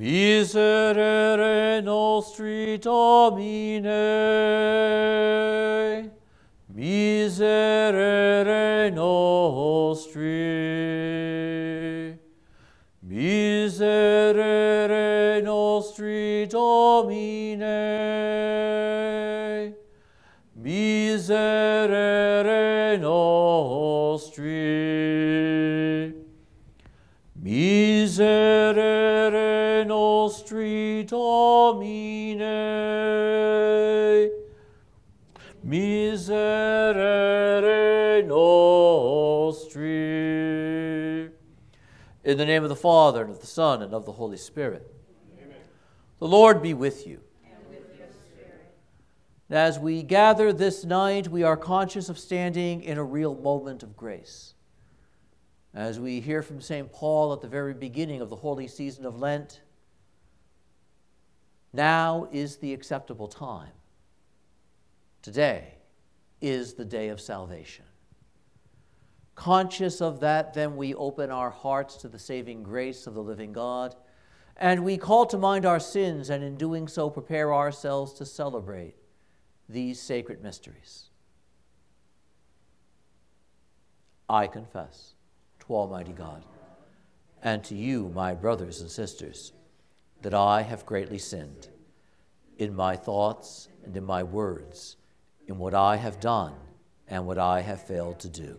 Miserere nostri Domine, In the name of the Father, and of the Son, and of the Holy Spirit. Amen. The Lord be with you. And with your spirit. as we gather this night, we are conscious of standing in a real moment of grace. As we hear from St. Paul at the very beginning of the holy season of Lent, now is the acceptable time. Today is the day of salvation. Conscious of that, then we open our hearts to the saving grace of the living God, and we call to mind our sins, and in doing so, prepare ourselves to celebrate these sacred mysteries. I confess to Almighty God and to you, my brothers and sisters, that I have greatly sinned in my thoughts and in my words, in what I have done and what I have failed to do.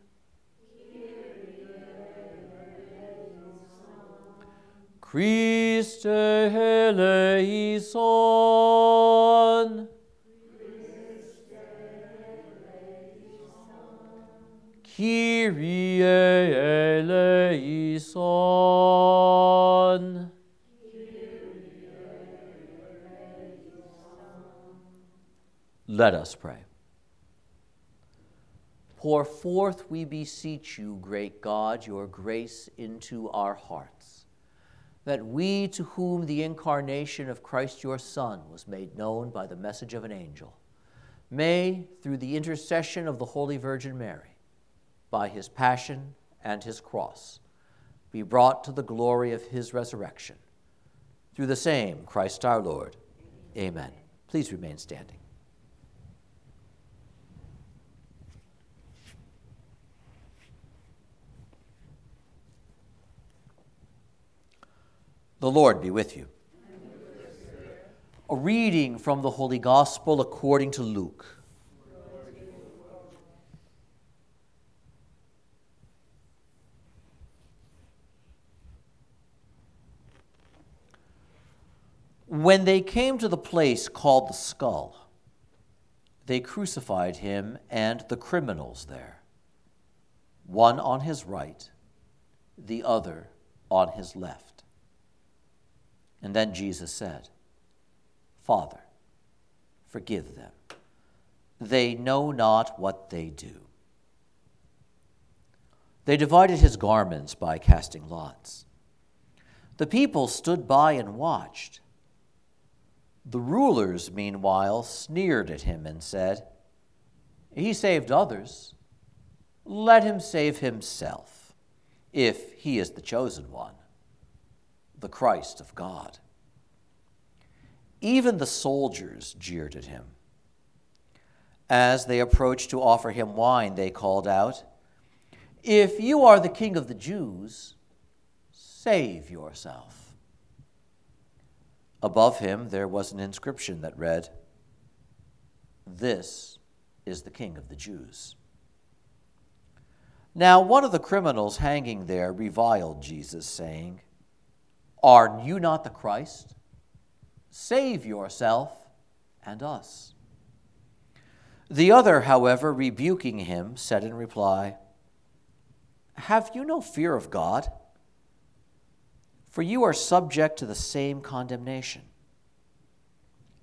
Christe eleison. Kyrie eleison. Let us pray. Pour forth, we beseech you, great God, your grace into our hearts, that we, to whom the incarnation of Christ your Son was made known by the message of an angel, may, through the intercession of the Holy Virgin Mary, by his passion and his cross, be brought to the glory of his resurrection. Through the same Christ our Lord. Amen. Please remain standing. The Lord be with you. A reading from the Holy Gospel according to Luke. When they came to the place called the skull, they crucified him and the criminals there, one on his right, the other on his left. And then Jesus said, Father, forgive them. They know not what they do. They divided his garments by casting lots. The people stood by and watched. The rulers, meanwhile, sneered at him and said, He saved others. Let him save himself, if he is the chosen one, the Christ of God. Even the soldiers jeered at him. As they approached to offer him wine, they called out, If you are the king of the Jews, save yourself. Above him there was an inscription that read, This is the King of the Jews. Now, one of the criminals hanging there reviled Jesus, saying, Are you not the Christ? Save yourself and us. The other, however, rebuking him, said in reply, Have you no fear of God? For you are subject to the same condemnation.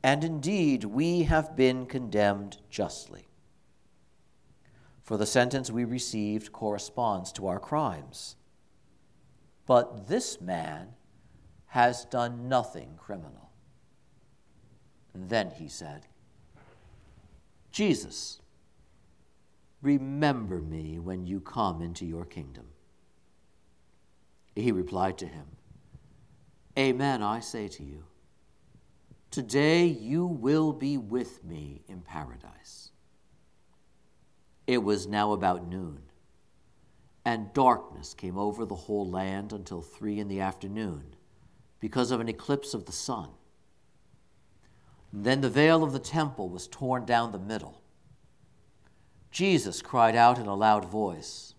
And indeed, we have been condemned justly. For the sentence we received corresponds to our crimes. But this man has done nothing criminal. And then he said, Jesus, remember me when you come into your kingdom. He replied to him, Amen, I say to you. Today you will be with me in paradise. It was now about noon, and darkness came over the whole land until three in the afternoon because of an eclipse of the sun. Then the veil of the temple was torn down the middle. Jesus cried out in a loud voice,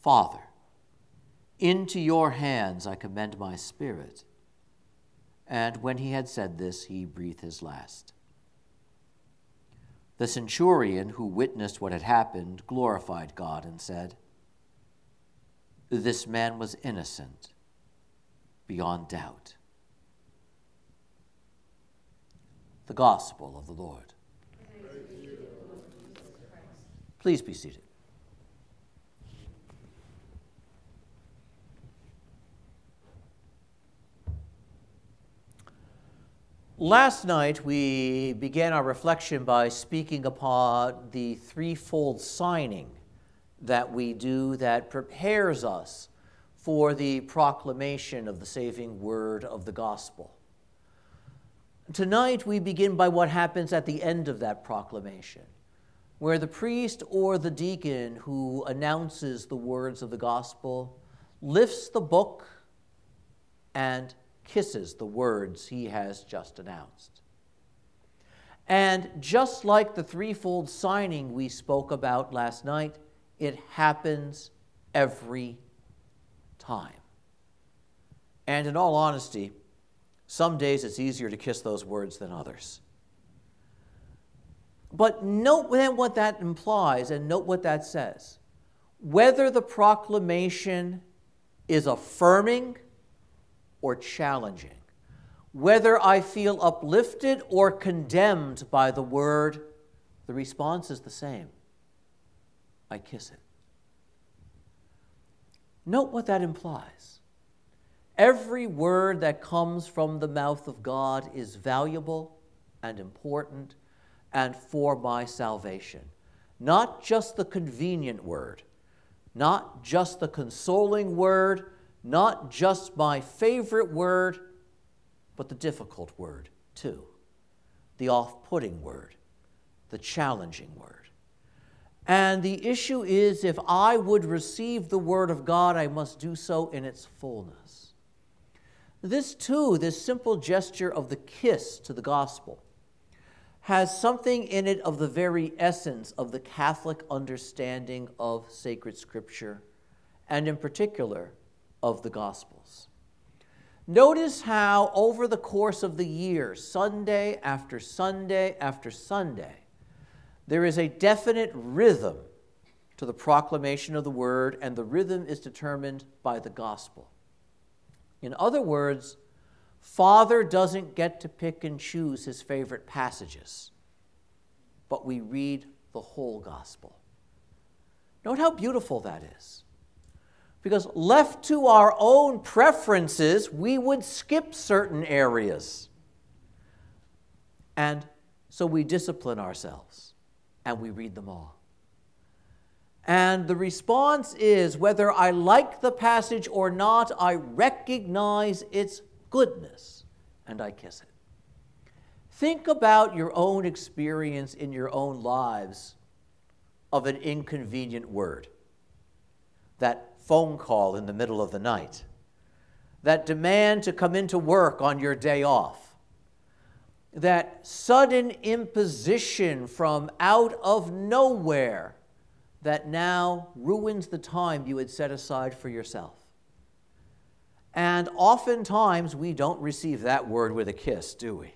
Father, into your hands I commend my spirit. And when he had said this, he breathed his last. The centurion who witnessed what had happened glorified God and said, This man was innocent beyond doubt. The Gospel of the Lord. Please be seated. Last night, we began our reflection by speaking upon the threefold signing that we do that prepares us for the proclamation of the saving word of the gospel. Tonight, we begin by what happens at the end of that proclamation, where the priest or the deacon who announces the words of the gospel lifts the book and kisses the words he has just announced. And just like the threefold signing we spoke about last night, it happens every time. And in all honesty, some days it's easier to kiss those words than others. But note then what that implies and note what that says. Whether the proclamation is affirming or challenging, whether I feel uplifted or condemned by the word, the response is the same I kiss it. Note what that implies. Every word that comes from the mouth of God is valuable and important and for my salvation. Not just the convenient word, not just the consoling word, not just my favorite word, but the difficult word too, the off putting word, the challenging word. And the issue is if I would receive the word of God, I must do so in its fullness. This too, this simple gesture of the kiss to the gospel, has something in it of the very essence of the Catholic understanding of sacred scripture, and in particular, of the Gospels. Notice how, over the course of the year, Sunday after Sunday after Sunday, there is a definite rhythm to the proclamation of the word, and the rhythm is determined by the gospel. In other words, Father doesn't get to pick and choose his favorite passages, but we read the whole gospel. Note how beautiful that is. Because left to our own preferences, we would skip certain areas. And so we discipline ourselves and we read them all. And the response is whether I like the passage or not, I recognize its goodness and I kiss it. Think about your own experience in your own lives of an inconvenient word. That phone call in the middle of the night, that demand to come into work on your day off, that sudden imposition from out of nowhere that now ruins the time you had set aside for yourself. And oftentimes we don't receive that word with a kiss, do we?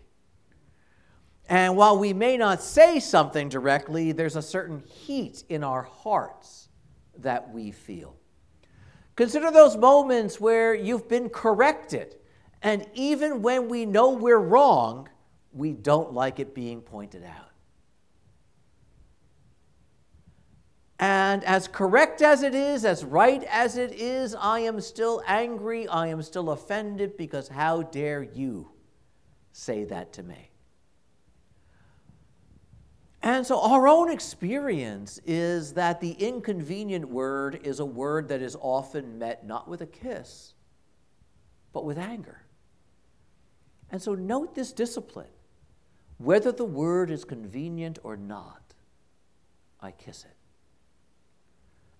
And while we may not say something directly, there's a certain heat in our hearts that we feel. Consider those moments where you've been corrected. And even when we know we're wrong, we don't like it being pointed out. And as correct as it is, as right as it is, I am still angry, I am still offended because how dare you say that to me? And so, our own experience is that the inconvenient word is a word that is often met not with a kiss, but with anger. And so, note this discipline. Whether the word is convenient or not, I kiss it.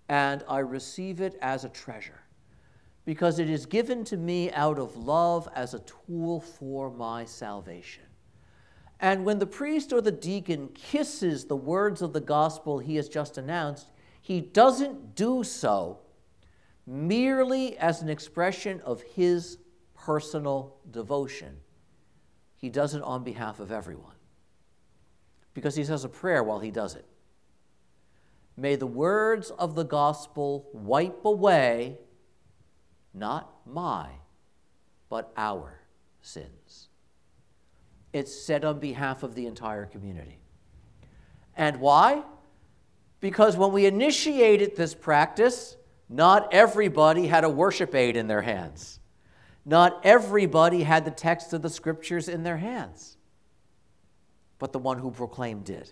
And I receive it as a treasure because it is given to me out of love as a tool for my salvation. And when the priest or the deacon kisses the words of the gospel he has just announced, he doesn't do so merely as an expression of his personal devotion. He does it on behalf of everyone because he says a prayer while he does it. May the words of the gospel wipe away not my, but our sins. It's said on behalf of the entire community. And why? Because when we initiated this practice, not everybody had a worship aid in their hands. Not everybody had the text of the scriptures in their hands. But the one who proclaimed did.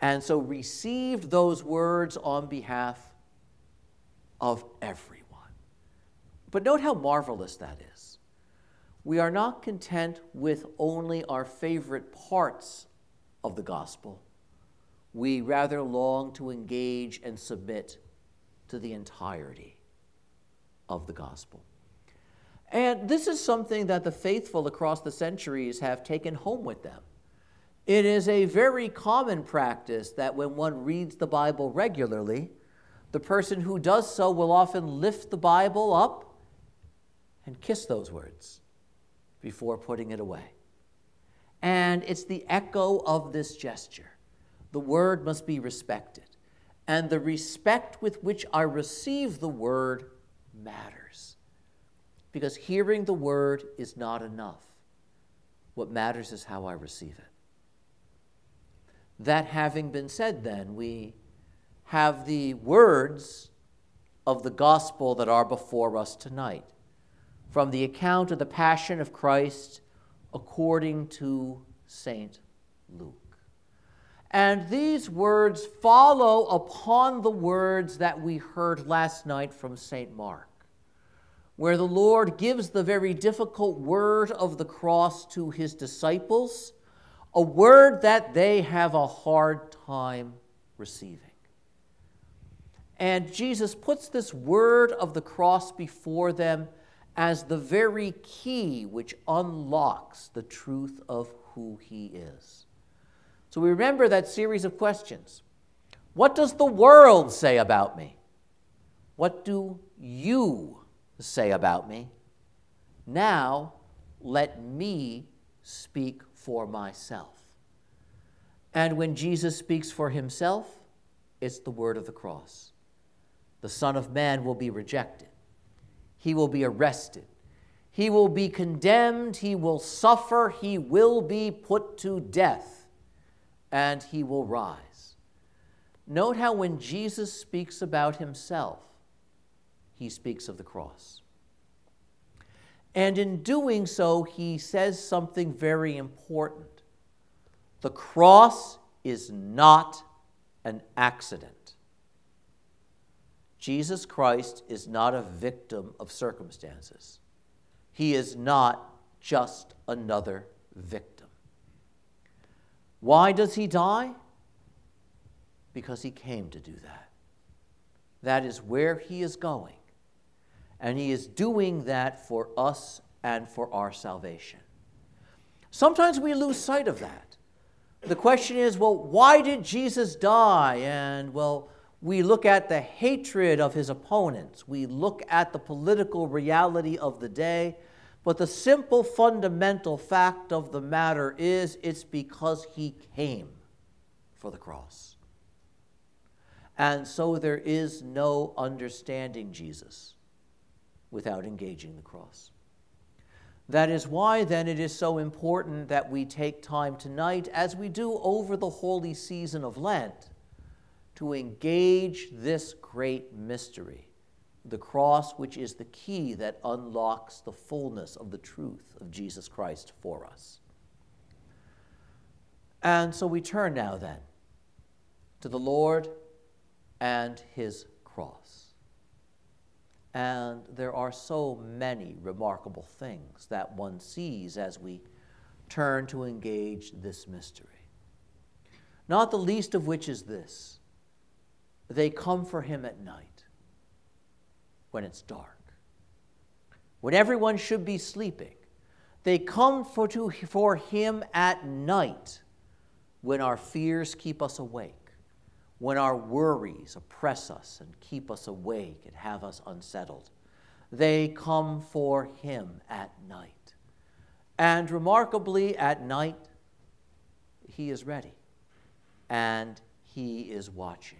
And so received those words on behalf of everyone. But note how marvelous that is we are not content with only our favorite parts of the gospel. We rather long to engage and submit to the entirety of the gospel. And this is something that the faithful across the centuries have taken home with them. It is a very common practice that when one reads the Bible regularly, the person who does so will often lift the Bible up and kiss those words before putting it away. And it's the echo of this gesture. The word must be respected. And the respect with which I receive the word matters. Because hearing the word is not enough. What matters is how I receive it. That having been said, then, we have the words of the gospel that are before us tonight from the account of the Passion of Christ according to St. Luke. And these words follow upon the words that we heard last night from St. Mark, where the Lord gives the very difficult word of the cross to his disciples, a word that they have a hard time receiving. And Jesus puts this word of the cross before them as the very key which unlocks the truth of who he is. So we remember that series of questions. What does the world say about me? What do you say about me? Now, let me speak for myself. And when Jesus speaks for himself, it's the word of the cross. The Son of Man will be rejected he will be arrested. He will be condemned. He will suffer. He will be put to death. And he will rise. Note how when Jesus speaks about himself, he speaks of the cross. And in doing so, he says something very important. The cross is not an accident. Jesus Christ is not a victim of circumstances. He is not just another victim. Why does he die? Because he came to do that. That is where he is going. And he is doing that for us and for our salvation. Sometimes we lose sight of that. The question is well, why did Jesus die? And, well, we look at the hatred of his opponents. We look at the political reality of the day. But the simple fundamental fact of the matter is it's because he came for the cross. And so there is no understanding Jesus without engaging the cross. That is why, then, it is so important that we take time tonight, as we do over the holy season of Lent, to engage this great mystery, the cross, which is the key that unlocks the fullness of the truth of Jesus Christ for us. And so we turn now, then, to the Lord and his cross. And there are so many remarkable things that one sees as we turn to engage this mystery. Not the least of which is this they come for him at night when it's dark, when everyone should be sleeping. They come for, to, for him at night when our fears keep us awake when our worries oppress us and keep us awake and have us unsettled. They come for him at night. And remarkably, at night, he is ready and he is watching.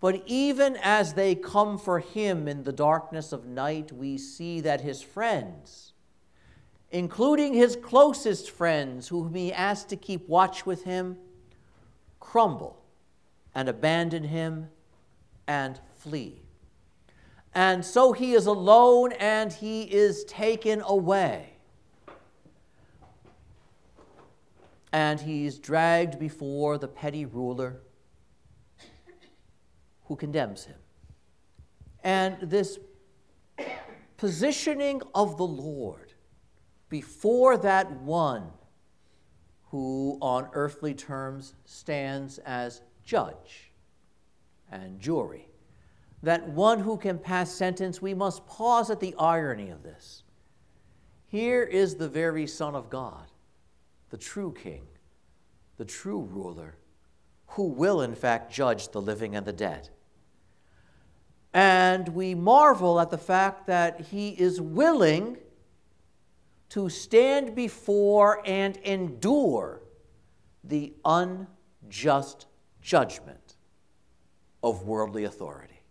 But even as they come for him in the darkness of night, we see that his friends, including his closest friends, whom he asked to keep watch with him, crumble and abandon him and flee. And so he is alone and he is taken away. And he's dragged before the petty ruler who condemns him. And this positioning of the Lord before that one who, on earthly terms, stands as judge and jury. That one who can pass sentence, we must pause at the irony of this. Here is the very Son of God, the true King, the true ruler, who will in fact judge the living and the dead. And we marvel at the fact that he is willing to stand before and endure the unjust judgment of worldly authority.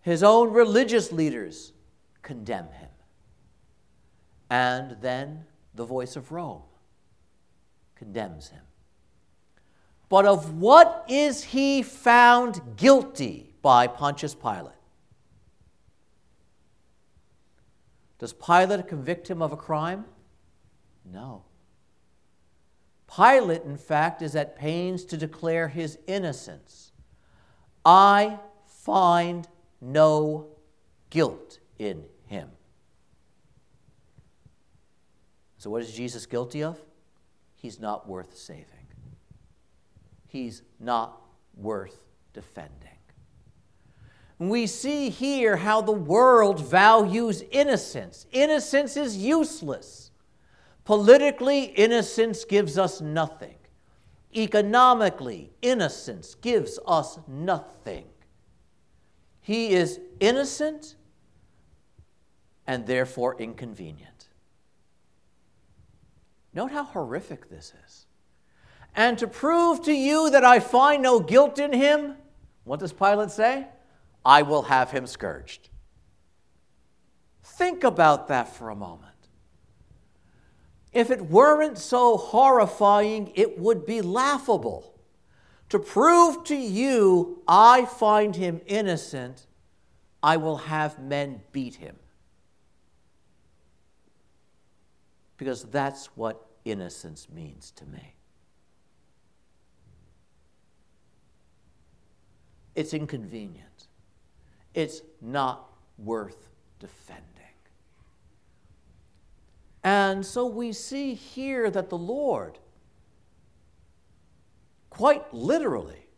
His own religious leaders condemn him. And then the voice of Rome condemns him. But of what is he found guilty by Pontius Pilate? Does Pilate convict him of a crime? No. Pilate, in fact, is at pains to declare his innocence. I find no guilt in him. So, what is Jesus guilty of? He's not worth saving, he's not worth defending. We see here how the world values innocence. Innocence is useless. Politically, innocence gives us nothing. Economically, innocence gives us nothing. He is innocent and therefore inconvenient. Note how horrific this is. And to prove to you that I find no guilt in him, what does Pilate say? I will have him scourged. Think about that for a moment. If it weren't so horrifying, it would be laughable. To prove to you I find him innocent, I will have men beat him. Because that's what innocence means to me. It's inconvenient. It's not worth defending. And so we see here that the Lord, quite literally,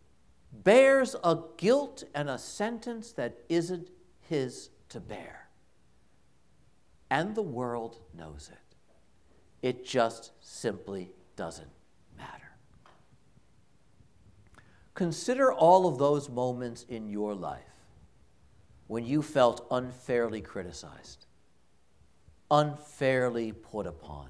bears a guilt and a sentence that isn't his to bear. And the world knows it. It just simply doesn't matter. Consider all of those moments in your life when you felt unfairly criticized unfairly put upon,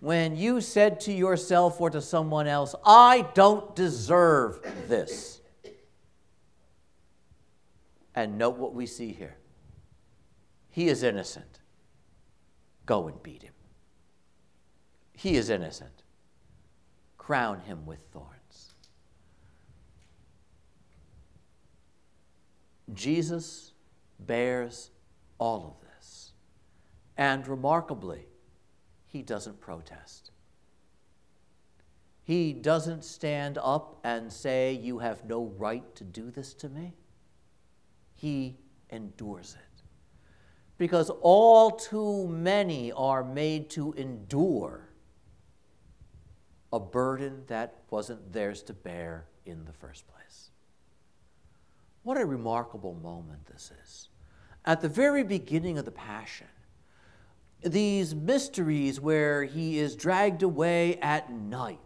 when you said to yourself or to someone else, I don't deserve this. And note what we see here. He is innocent. Go and beat him. He is innocent. Crown him with thorns. Jesus bears all of this. And remarkably, he doesn't protest. He doesn't stand up and say, You have no right to do this to me. He endures it. Because all too many are made to endure a burden that wasn't theirs to bear in the first place. What a remarkable moment this is. At the very beginning of the Passion, these mysteries where he is dragged away at night,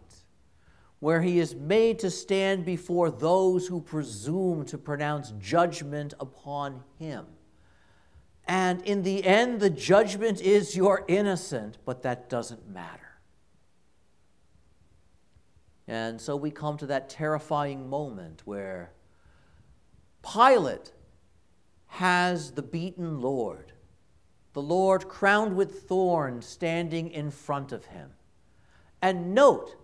where he is made to stand before those who presume to pronounce judgment upon him. And in the end, the judgment is you're innocent, but that doesn't matter. And so we come to that terrifying moment where Pilate has the beaten Lord the Lord crowned with thorns standing in front of him. And note,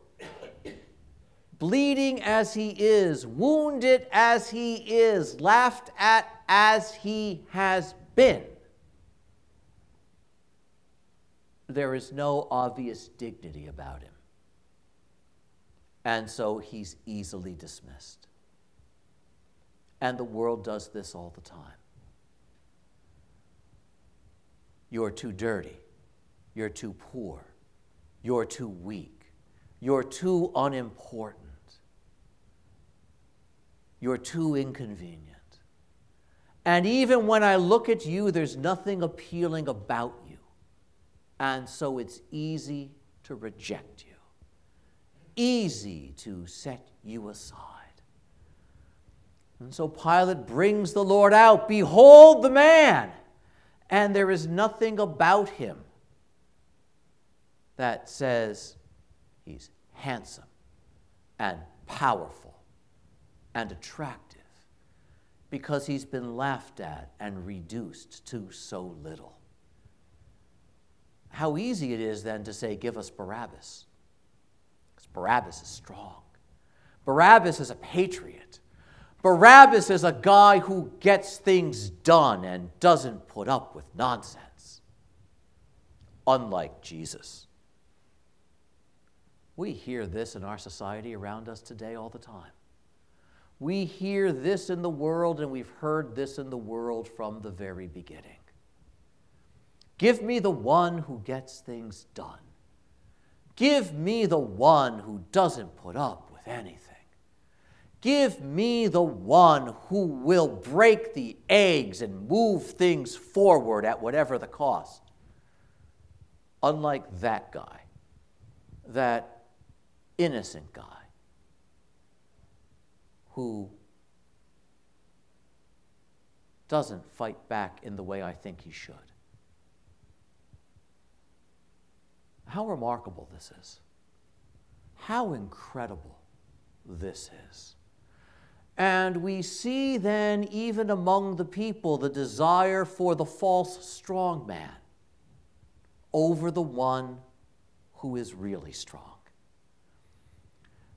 bleeding as he is, wounded as he is, laughed at as he has been, there is no obvious dignity about him. And so he's easily dismissed. And the world does this all the time. You're too dirty. You're too poor. You're too weak. You're too unimportant. You're too inconvenient. And even when I look at you, there's nothing appealing about you. And so it's easy to reject you, easy to set you aside. And so Pilate brings the Lord out. Behold the man! And there is nothing about him that says he's handsome and powerful and attractive because he's been laughed at and reduced to so little. How easy it is then to say, Give us Barabbas. Because Barabbas is strong. Barabbas is a patriot. Barabbas is a guy who gets things done and doesn't put up with nonsense. Unlike Jesus. We hear this in our society around us today all the time. We hear this in the world, and we've heard this in the world from the very beginning. Give me the one who gets things done. Give me the one who doesn't put up with anything. Give me the one who will break the eggs and move things forward at whatever the cost. Unlike that guy, that innocent guy who doesn't fight back in the way I think he should. How remarkable this is. How incredible this is. And we see then, even among the people, the desire for the false strong man over the one who is really strong.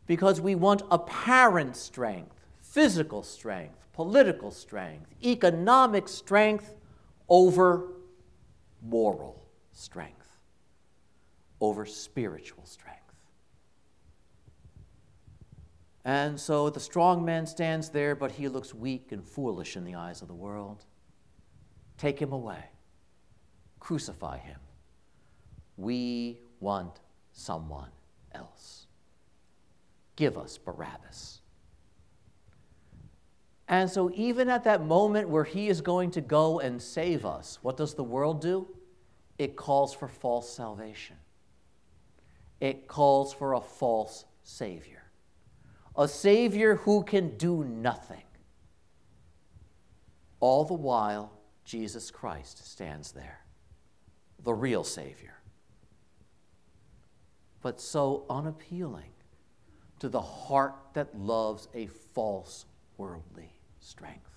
Because we want apparent strength, physical strength, political strength, economic strength over moral strength, over spiritual strength. And so the strong man stands there, but he looks weak and foolish in the eyes of the world. Take him away, crucify him. We want someone else. Give us Barabbas. And so, even at that moment where he is going to go and save us, what does the world do? It calls for false salvation, it calls for a false Savior a Savior who can do nothing. All the while, Jesus Christ stands there, the real Savior. but so unappealing to the heart that loves a false worldly strength.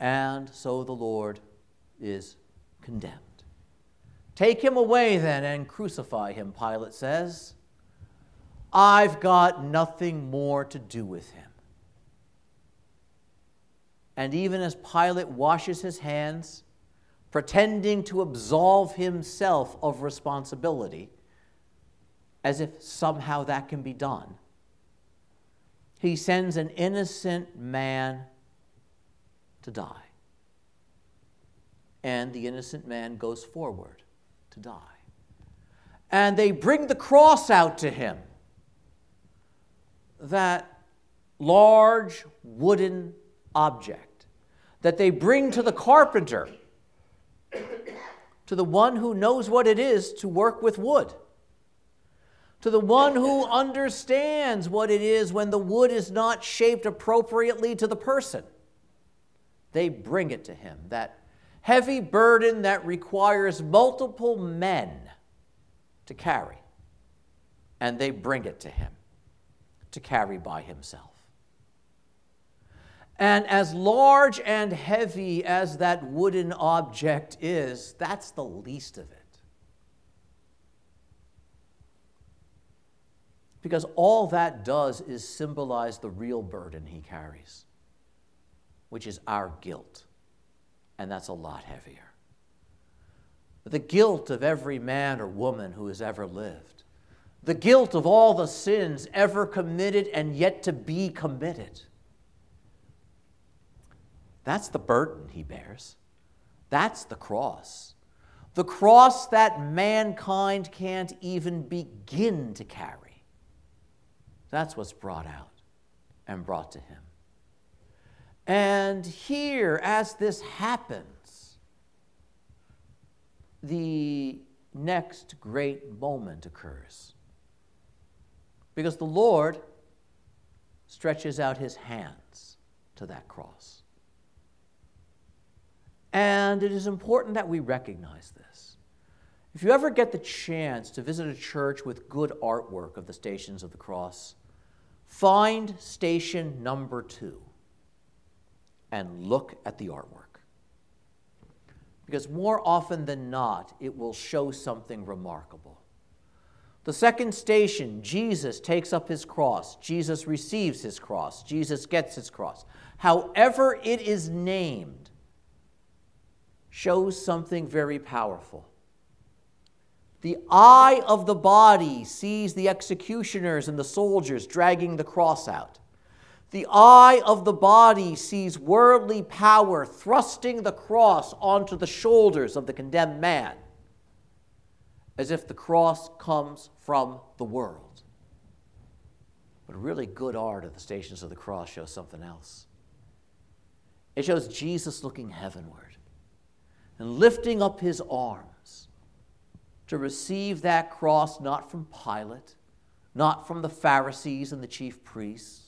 And so the Lord is condemned. Take him away then and crucify him, Pilate says. I've got nothing more to do with him. And even as Pilate washes his hands, pretending to absolve himself of responsibility, as if somehow that can be done, he sends an innocent man to die. And the innocent man goes forward to die. And they bring the cross out to him. That large wooden object that they bring to the carpenter, to the one who knows what it is to work with wood, to the one who understands what it is when the wood is not shaped appropriately to the person. They bring it to him, that heavy burden that requires multiple men to carry. And they bring it to him to carry by himself. And as large and heavy as that wooden object is, that's the least of it. Because all that does is symbolize the real burden he carries, which is our guilt and that's a lot heavier. The guilt of every man or woman who has ever lived, the guilt of all the sins ever committed and yet to be committed. That's the burden he bears. That's the cross. The cross that mankind can't even begin to carry. That's what's brought out and brought to him. And here, as this happens, the next great moment occurs. Because the Lord stretches out his hands to that cross. And it is important that we recognize this. If you ever get the chance to visit a church with good artwork of the stations of the cross, find station number two and look at the artwork. Because more often than not, it will show something remarkable. The second station, Jesus takes up his cross. Jesus receives his cross. Jesus gets his cross. However, it is named, shows something very powerful. The eye of the body sees the executioners and the soldiers dragging the cross out. The eye of the body sees worldly power thrusting the cross onto the shoulders of the condemned man, as if the cross comes from the world. But really good art of the Stations of the Cross shows something else. It shows Jesus looking heavenward and lifting up his arms to receive that cross not from Pilate, not from the Pharisees and the chief priests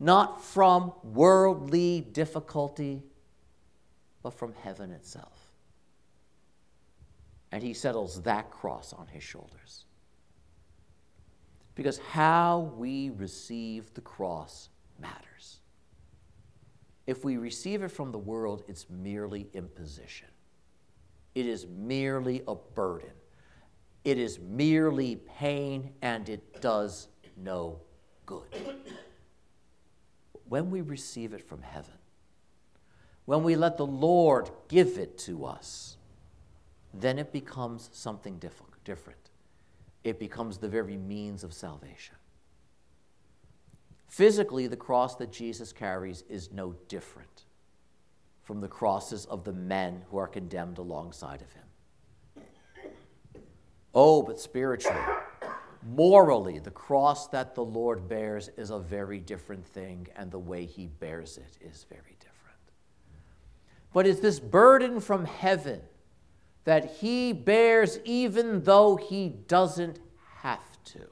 not from worldly difficulty, but from heaven itself. And he settles that cross on his shoulders. Because how we receive the cross matters. If we receive it from the world, it's merely imposition. It is merely a burden. It is merely pain, and it does no good when we receive it from heaven, when we let the Lord give it to us, then it becomes something different. It becomes the very means of salvation. Physically, the cross that Jesus carries is no different from the crosses of the men who are condemned alongside of him. Oh, but spiritually, Morally, the cross that the Lord bears is a very different thing, and the way he bears it is very different. But it's this burden from heaven that he bears even though he doesn't have to.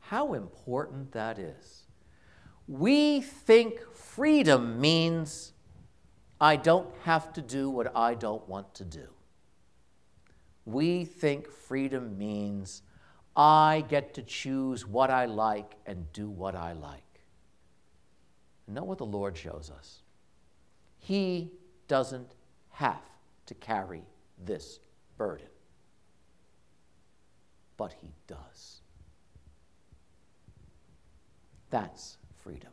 How important that is. We think freedom means I don't have to do what I don't want to do. we think freedom means I get to choose what I like and do what I like. Know what the Lord shows us. He doesn't have to carry this burden, but He does. That's freedom.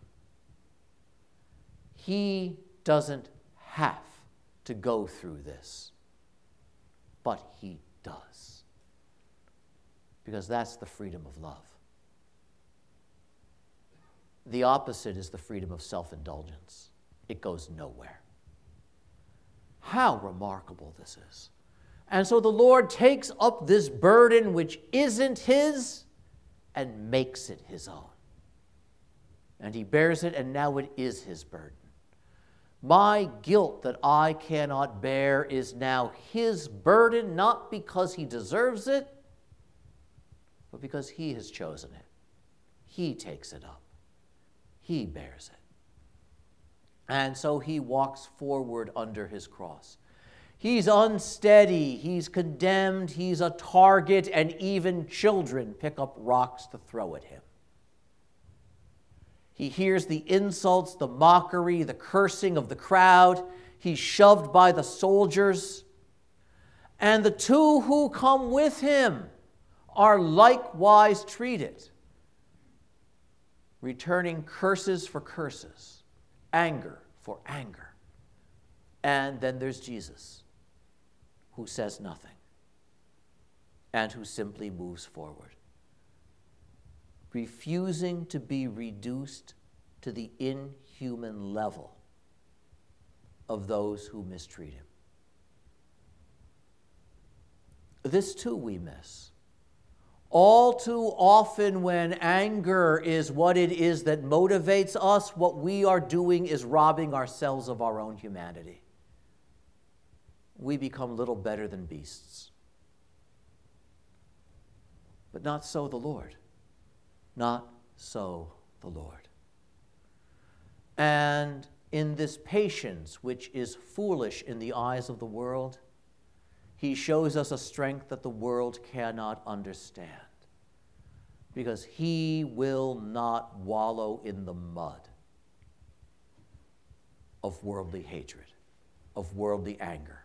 He doesn't have to go through this, but He does. Because that's the freedom of love. The opposite is the freedom of self indulgence, it goes nowhere. How remarkable this is. And so the Lord takes up this burden which isn't His and makes it His own. And He bears it, and now it is His burden. My guilt that I cannot bear is now His burden, not because He deserves it, but because He has chosen it. He takes it up, He bears it. And so He walks forward under His cross. He's unsteady, he's condemned, he's a target, and even children pick up rocks to throw at him. He hears the insults, the mockery, the cursing of the crowd. He's shoved by the soldiers. And the two who come with him are likewise treated, returning curses for curses, anger for anger. And then there's Jesus, who says nothing and who simply moves forward refusing to be reduced to the inhuman level of those who mistreat him. This too we miss. All too often, when anger is what it is that motivates us, what we are doing is robbing ourselves of our own humanity. We become little better than beasts. But not so the Lord. Not so the Lord. And in this patience, which is foolish in the eyes of the world, he shows us a strength that the world cannot understand. Because he will not wallow in the mud of worldly hatred, of worldly anger,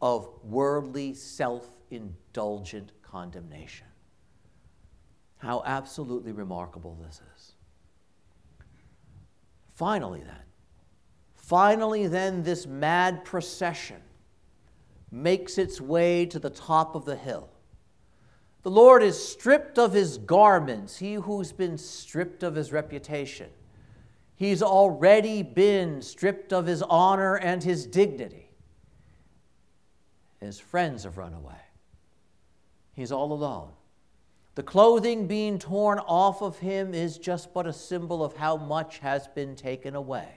of worldly self indulgent condemnation. How absolutely remarkable this is. Finally, then, finally, then, this mad procession makes its way to the top of the hill. The Lord is stripped of his garments, he who's been stripped of his reputation. He's already been stripped of his honor and his dignity. His friends have run away. He's all alone. The clothing being torn off of him is just but a symbol of how much has been taken away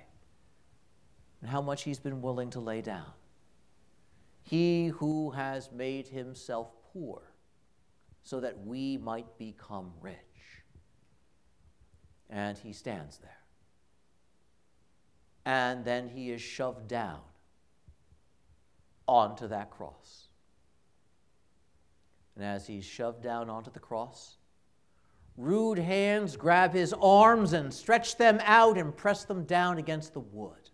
and how much he's been willing to lay down. He who has made himself poor so that we might become rich. And he stands there. And then he is shoved down onto that cross. And as he's shoved down onto the cross, rude hands grab his arms and stretch them out and press them down against the wood.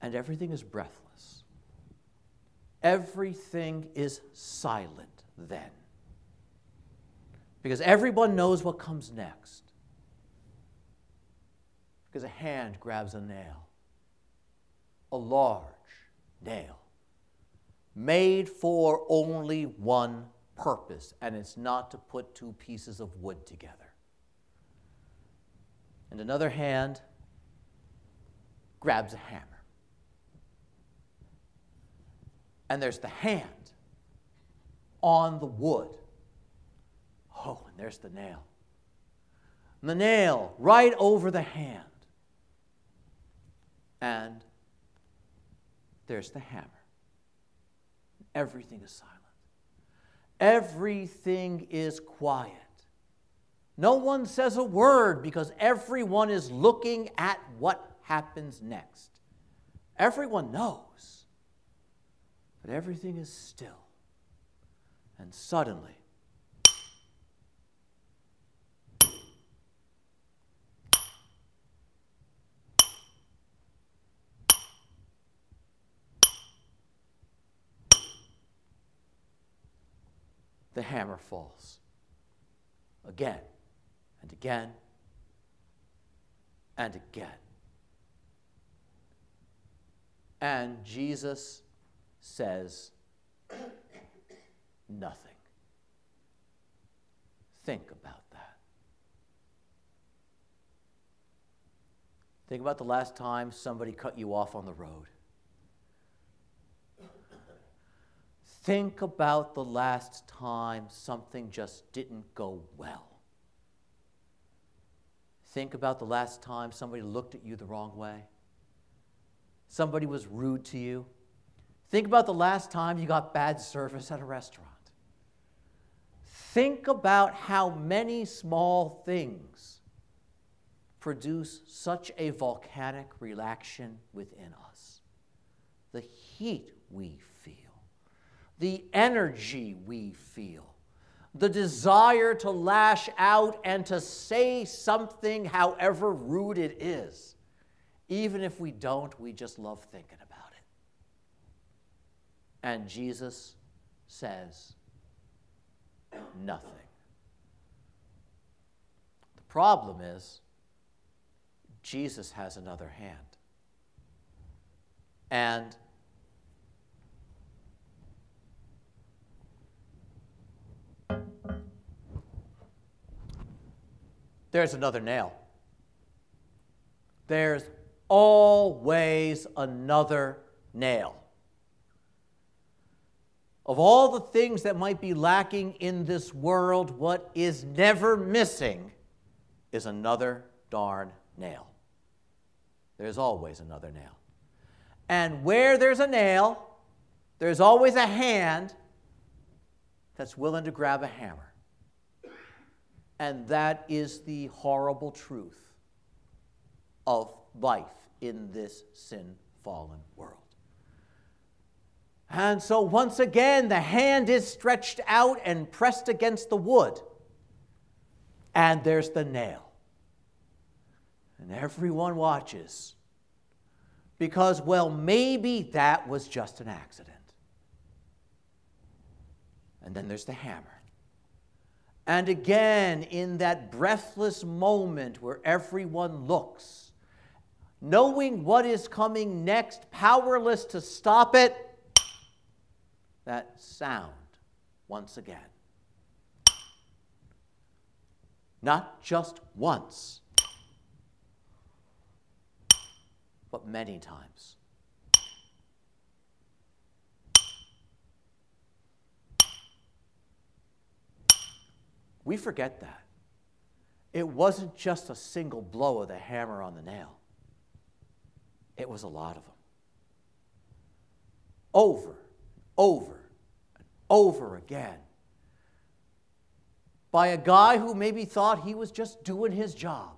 And everything is breathless. Everything is silent then. Because everyone knows what comes next. Because a hand grabs a nail, a large nail made for only one purpose, and it's not to put two pieces of wood together. And another hand grabs a hammer. And there's the hand on the wood. Oh, and there's the nail. And the nail right over the hand. And there's the hammer everything is silent. Everything is quiet. No one says a word because everyone is looking at what happens next. Everyone knows. But everything is still. And suddenly, the hammer falls again and again and again. And Jesus says nothing. Think about that. Think about the last time somebody cut you off on the road. Think about the last time something just didn't go well. Think about the last time somebody looked at you the wrong way. Somebody was rude to you. Think about the last time you got bad service at a restaurant. Think about how many small things produce such a volcanic reaction within us. The heat we feel, the energy we feel, the desire to lash out and to say something, however rude it is. Even if we don't, we just love thinking about it. And Jesus says nothing. The problem is, Jesus has another hand. And there's another nail. There's always another nail. Of all the things that might be lacking in this world, what is never missing is another darn nail. There's always another nail. And where there's a nail, there's always a hand that's willing to grab a hammer. And that is the horrible truth of life in this sin fallen world. And so, once again, the hand is stretched out and pressed against the wood. And there's the nail. And everyone watches. Because, well, maybe that was just an accident. And then there's the hammer. And again, in that breathless moment where everyone looks, knowing what is coming next, powerless to stop it, that sound once again. Not just once, but many times. We forget that. It wasn't just a single blow of the hammer on the nail. It was a lot of them. Over, over, and over again. By a guy who maybe thought he was just doing his job,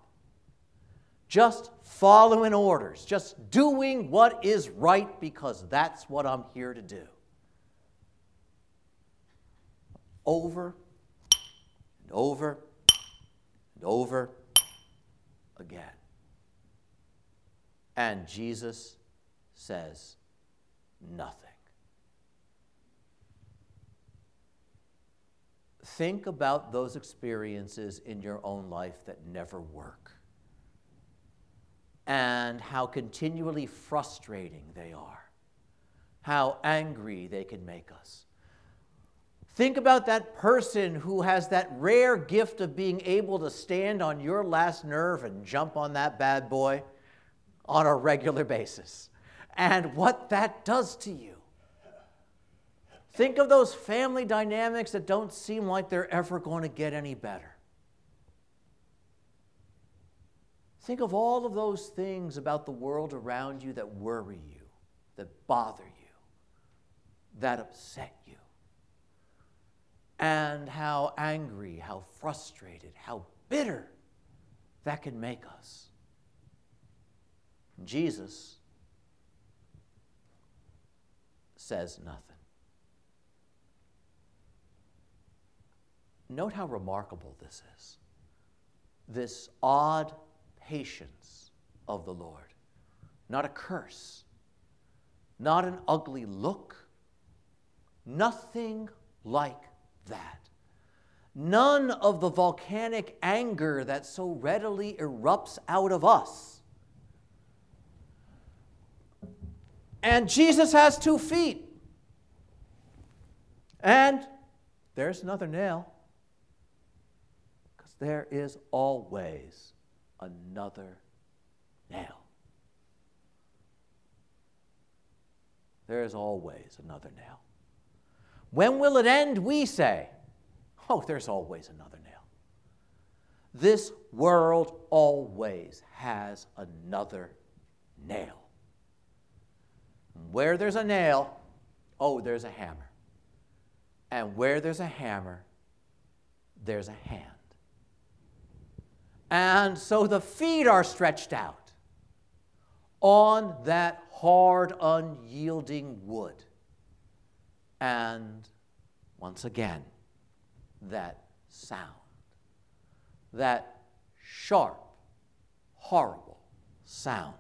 just following orders, just doing what is right because that's what I'm here to do. Over and over and over again. And Jesus says nothing. Think about those experiences in your own life that never work and how continually frustrating they are, how angry they can make us. Think about that person who has that rare gift of being able to stand on your last nerve and jump on that bad boy on a regular basis and what that does to you. Think of those family dynamics that don't seem like they're ever going to get any better. Think of all of those things about the world around you that worry you, that bother you, that upset you, and how angry, how frustrated, how bitter that can make us. Jesus says nothing. Note how remarkable this is. This odd patience of the Lord. Not a curse, not an ugly look, nothing like that. None of the volcanic anger that so readily erupts out of us. And Jesus has two feet. And there's another nail. There is always another nail. There is always another nail. When will it end? We say. Oh, there's always another nail. This world always has another nail. Where there's a nail, oh, there's a hammer. And where there's a hammer, there's a hand. And so the feet are stretched out on that hard, unyielding wood. And once again, that sound, that sharp, horrible sound.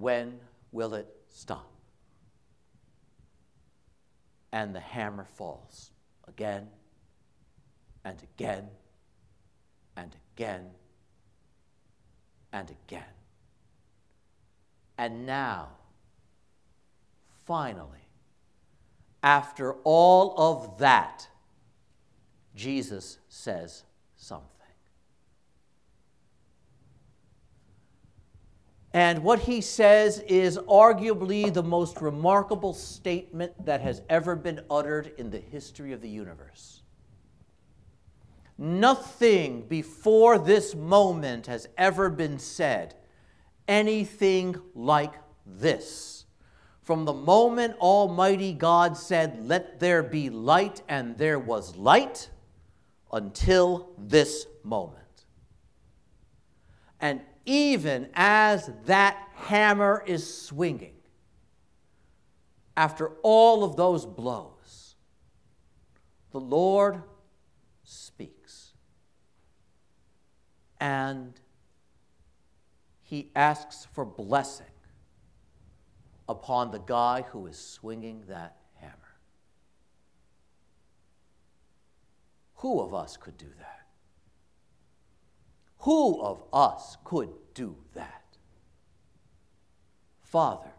When will it stop? And the hammer falls again and again and again and again. And now, finally, after all of that, Jesus says something. And what he says is arguably the most remarkable statement that has ever been uttered in the history of the universe. Nothing before this moment has ever been said anything like this. From the moment Almighty God said, Let there be light, and there was light, until this moment. And even as that hammer is swinging, after all of those blows, the Lord speaks. And he asks for blessing upon the guy who is swinging that hammer. Who of us could do that? Who of us could do that? Father,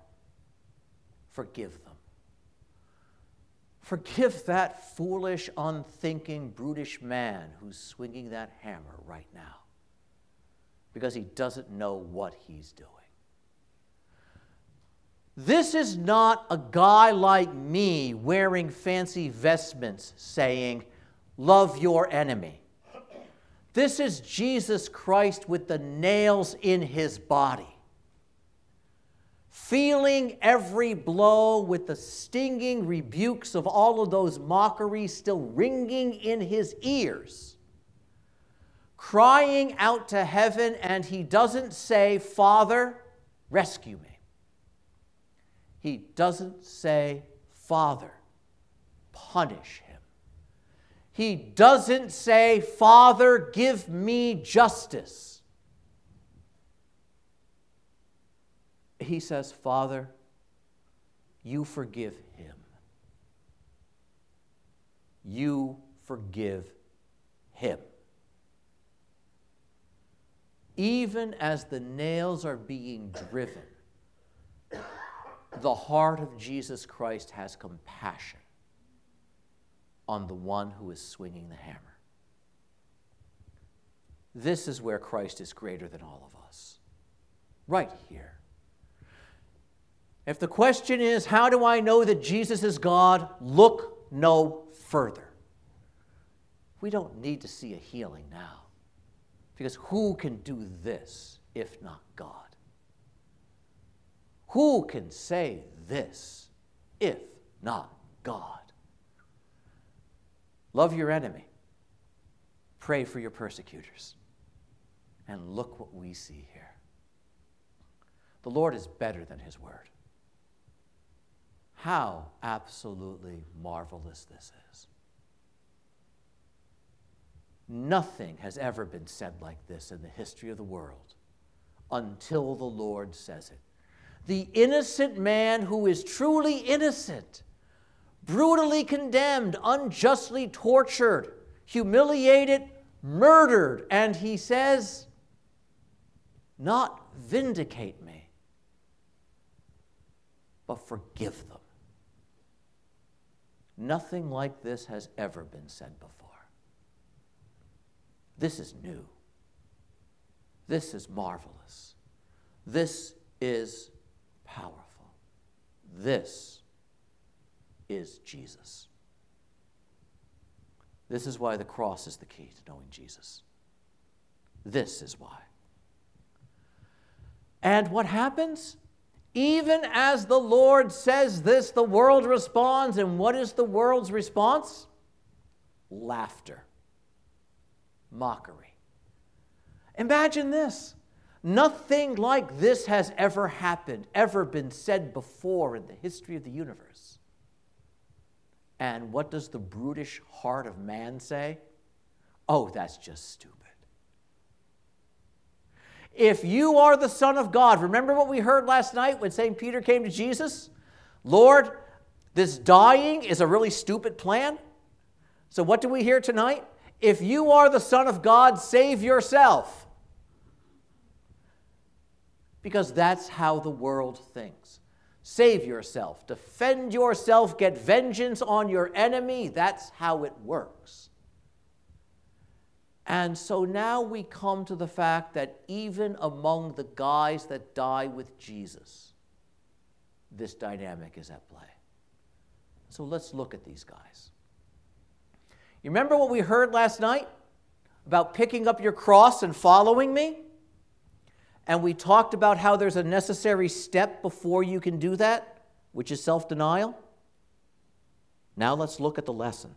forgive them. Forgive that foolish, unthinking, brutish man who's swinging that hammer right now because he doesn't know what he's doing. This is not a guy like me wearing fancy vestments saying, Love your enemy. This is Jesus Christ with the nails in his body. Feeling every blow with the stinging rebukes of all of those mockeries still ringing in his ears. Crying out to heaven, and he doesn't say, Father, rescue me. He doesn't say, Father, punish him. He doesn't say, Father, give me justice. He says, Father, you forgive him. You forgive him. Even as the nails are being driven, the heart of Jesus Christ has compassion on the one who is swinging the hammer. This is where Christ is greater than all of us. Right here. If the question is, how do I know that Jesus is God? Look no further. We don't need to see a healing now. Because who can do this if not God? Who can say this if not God? Love your enemy. Pray for your persecutors. And look what we see here. The Lord is better than his word. How absolutely marvelous this is. Nothing has ever been said like this in the history of the world until the Lord says it. The innocent man who is truly innocent, brutally condemned, unjustly tortured, humiliated, murdered, and he says, Not vindicate me, but forgive them. Nothing like this has ever been said before. This is new. This is marvelous. This is powerful. This is Jesus. This is why the cross is the key to knowing Jesus. This is why. And what happens? Even as the Lord says this, the world responds. And what is the world's response? Laughter mockery. Imagine this. Nothing like this has ever happened, ever been said before in the history of the universe. And what does the brutish heart of man say? Oh, that's just stupid. If you are the Son of God, remember what we heard last night when St. Peter came to Jesus? Lord, this dying is a really stupid plan. So, what do we hear tonight? If you are the Son of God, save yourself. Because that's how the world thinks. Save yourself, defend yourself, get vengeance on your enemy. That's how it works. And so now we come to the fact that even among the guys that die with Jesus, this dynamic is at play. So let's look at these guys. You remember what we heard last night about picking up your cross and following me? And we talked about how there's a necessary step before you can do that, which is self denial. Now let's look at the lesson.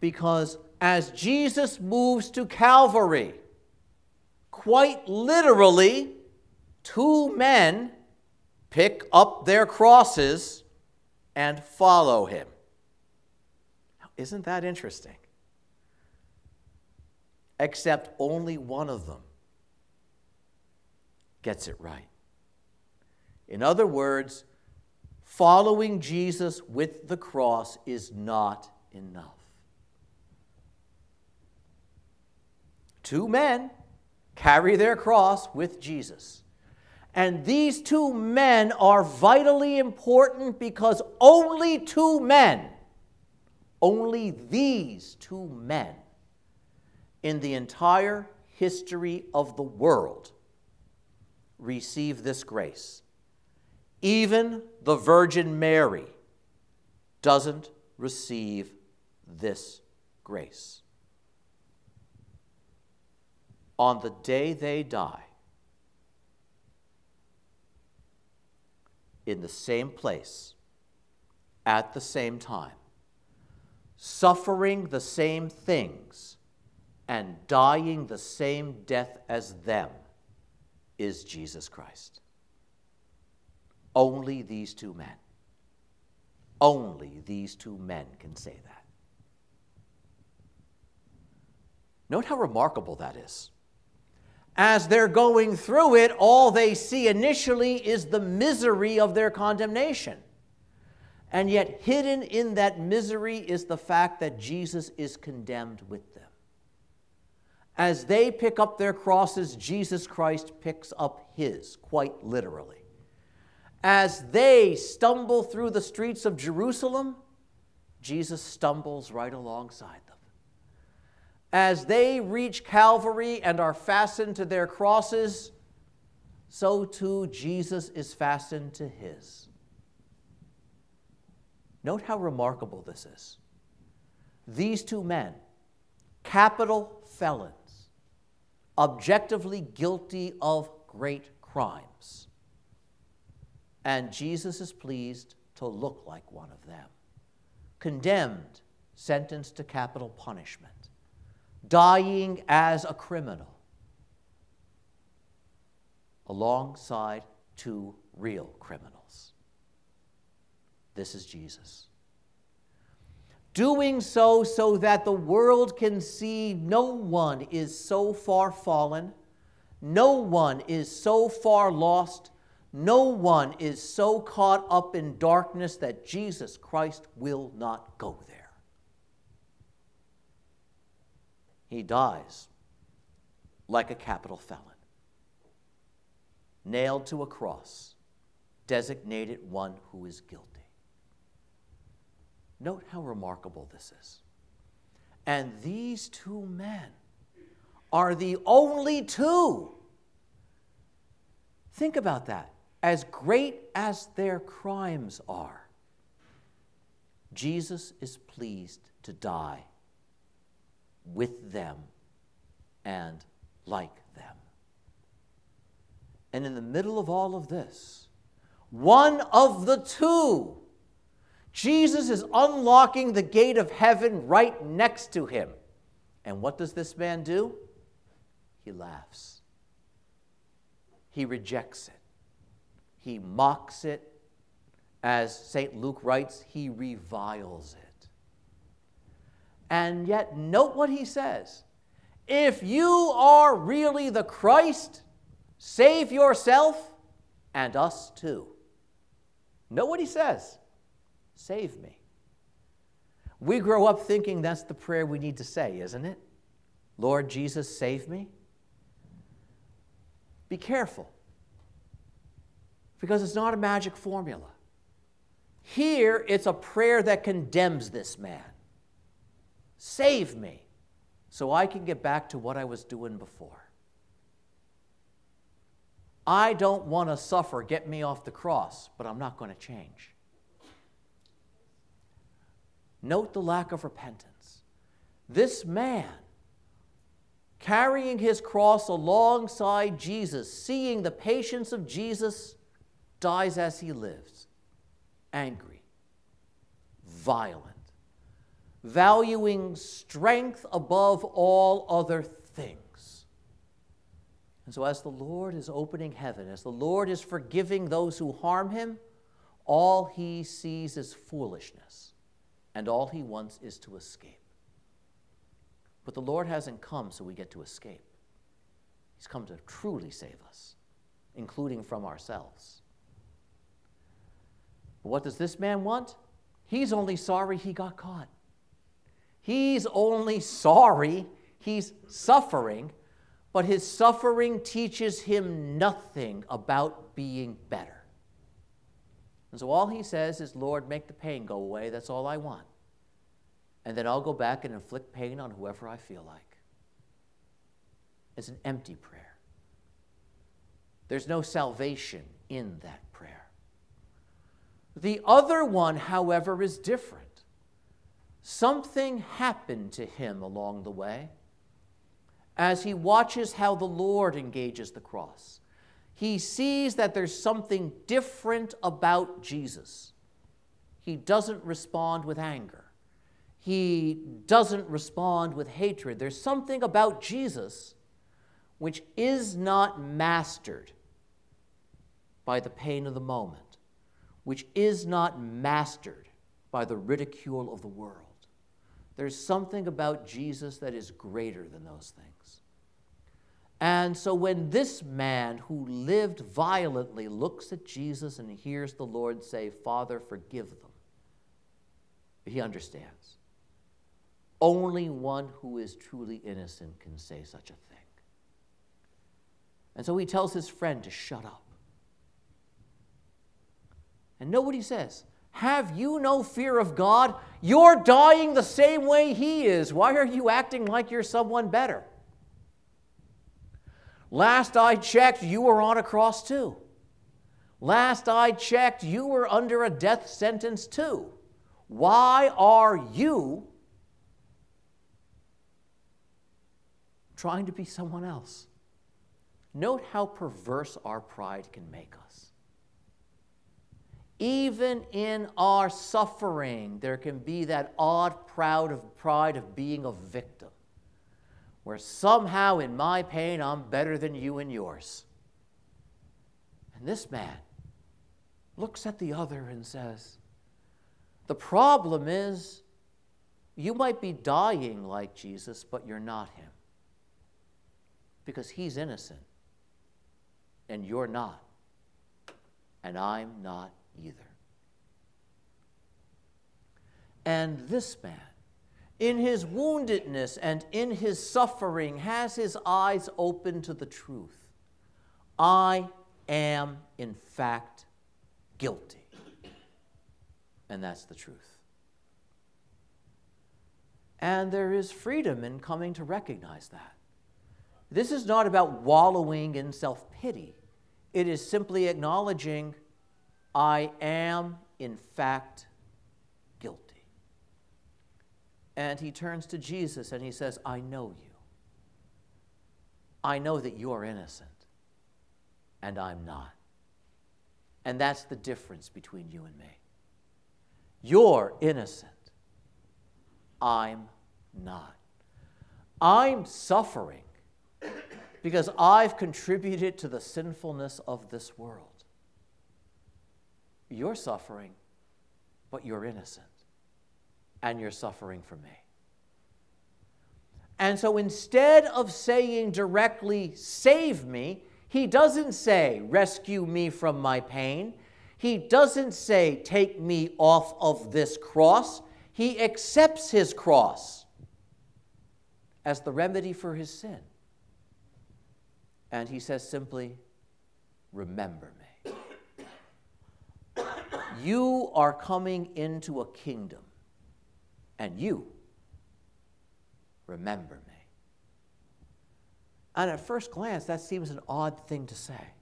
Because as Jesus moves to Calvary, quite literally, two men pick up their crosses and follow him. Isn't that interesting? Except only one of them gets it right. In other words, following Jesus with the cross is not enough. Two men carry their cross with Jesus. And these two men are vitally important because only two men only these two men in the entire history of the world receive this grace. Even the Virgin Mary doesn't receive this grace. On the day they die, in the same place, at the same time, suffering the same things and dying the same death as them is Jesus Christ. Only these two men. Only these two men can say that. Note how remarkable that is. As they're going through it, all they see initially is the misery of their condemnation. And yet, hidden in that misery is the fact that Jesus is condemned with them. As they pick up their crosses, Jesus Christ picks up his, quite literally. As they stumble through the streets of Jerusalem, Jesus stumbles right alongside them. As they reach Calvary and are fastened to their crosses, so too Jesus is fastened to his. Note how remarkable this is. These two men, capital felons, objectively guilty of great crimes. And Jesus is pleased to look like one of them, condemned, sentenced to capital punishment, dying as a criminal, alongside two real criminals. This is Jesus. Doing so so that the world can see no one is so far fallen, no one is so far lost, no one is so caught up in darkness that Jesus Christ will not go there. He dies like a capital felon, nailed to a cross, designated one who is guilty. Note how remarkable this is. And these two men are the only two. Think about that as great as their crimes are, Jesus is pleased to die with them and like them. And in the middle of all of this, one of the two, Jesus is unlocking the gate of heaven right next to him. And what does this man do? He laughs. He rejects it he mocks it. As St. Luke writes, he reviles it. And yet, note what he says. If you are really the Christ, save yourself and us too. Know what he says save me. We grow up thinking that's the prayer we need to say, isn't it? Lord Jesus, save me. Be careful because it's not a magic formula. Here, it's a prayer that condemns this man. Save me so I can get back to what I was doing before. I don't want to suffer, get me off the cross, but I'm not going to change. Note the lack of repentance. This man, carrying his cross alongside Jesus, seeing the patience of Jesus dies as he lives, angry, violent, valuing strength above all other things. And so, as the Lord is opening heaven, as the Lord is forgiving those who harm him, all he sees is foolishness, and all he wants is to escape. But the Lord hasn't come so we get to escape. He's come to truly save us, including from ourselves. But What does this man want? He's only sorry he got caught. He's only sorry he's suffering, but his suffering teaches him nothing about being better. And so all he says is, Lord, make the pain go away. That's all I want. And then I'll go back and inflict pain on whoever I feel like. It's an empty prayer. There's no salvation in that prayer. the other one, however, is different. Something happened to him along the way as he watches how the Lord engages the cross. He sees that there's something different about Jesus. He doesn't respond with anger. He doesn't respond with hatred. There's something about Jesus which is not mastered by the pain of the moment which is not mastered by the ridicule of the world. There's something about Jesus that is greater than those things. And so when this man who lived violently looks at Jesus and hears the Lord say, Father, forgive them, he understands. Only one who is truly innocent can say such a thing. And so he tells his friend to shut up. And know what he says Have you no fear of God? You're dying the same way he is. Why are you acting like you're someone better? Last I checked, you were on a cross too. Last I checked, you were under a death sentence too. Why are you trying to be someone else? Note how perverse our pride can make us even in our suffering, there can be that odd proud of pride of being a victim, where somehow in my pain I'm better than you in yours. And this man looks at the other and says, The problem is you might be dying like Jesus, but you're not him. Because he's innocent, and you're not, and I'm not either. And this man, in his woundedness and in his suffering, has his eyes open to the truth. I am, in fact, guilty. And that's the truth. And there is freedom in coming to recognize that. This is not about wallowing in self pity, it is simply acknowledging I am, in fact, guilty. And he turns to Jesus and he says, I know you. I know that you're innocent, and I'm not. And that's the difference between you and me. You're innocent. I'm not. I'm suffering because I've contributed to the sinfulness of this world. You're suffering, but you're innocent. And you're suffering for me. And so instead of saying directly, save me, he doesn't say, rescue me from my pain. He doesn't say, take me off of this cross. He accepts his cross as the remedy for his sin. And he says simply, remember me. You are coming into a kingdom, and you remember me. And at first glance, that seems an odd thing to say,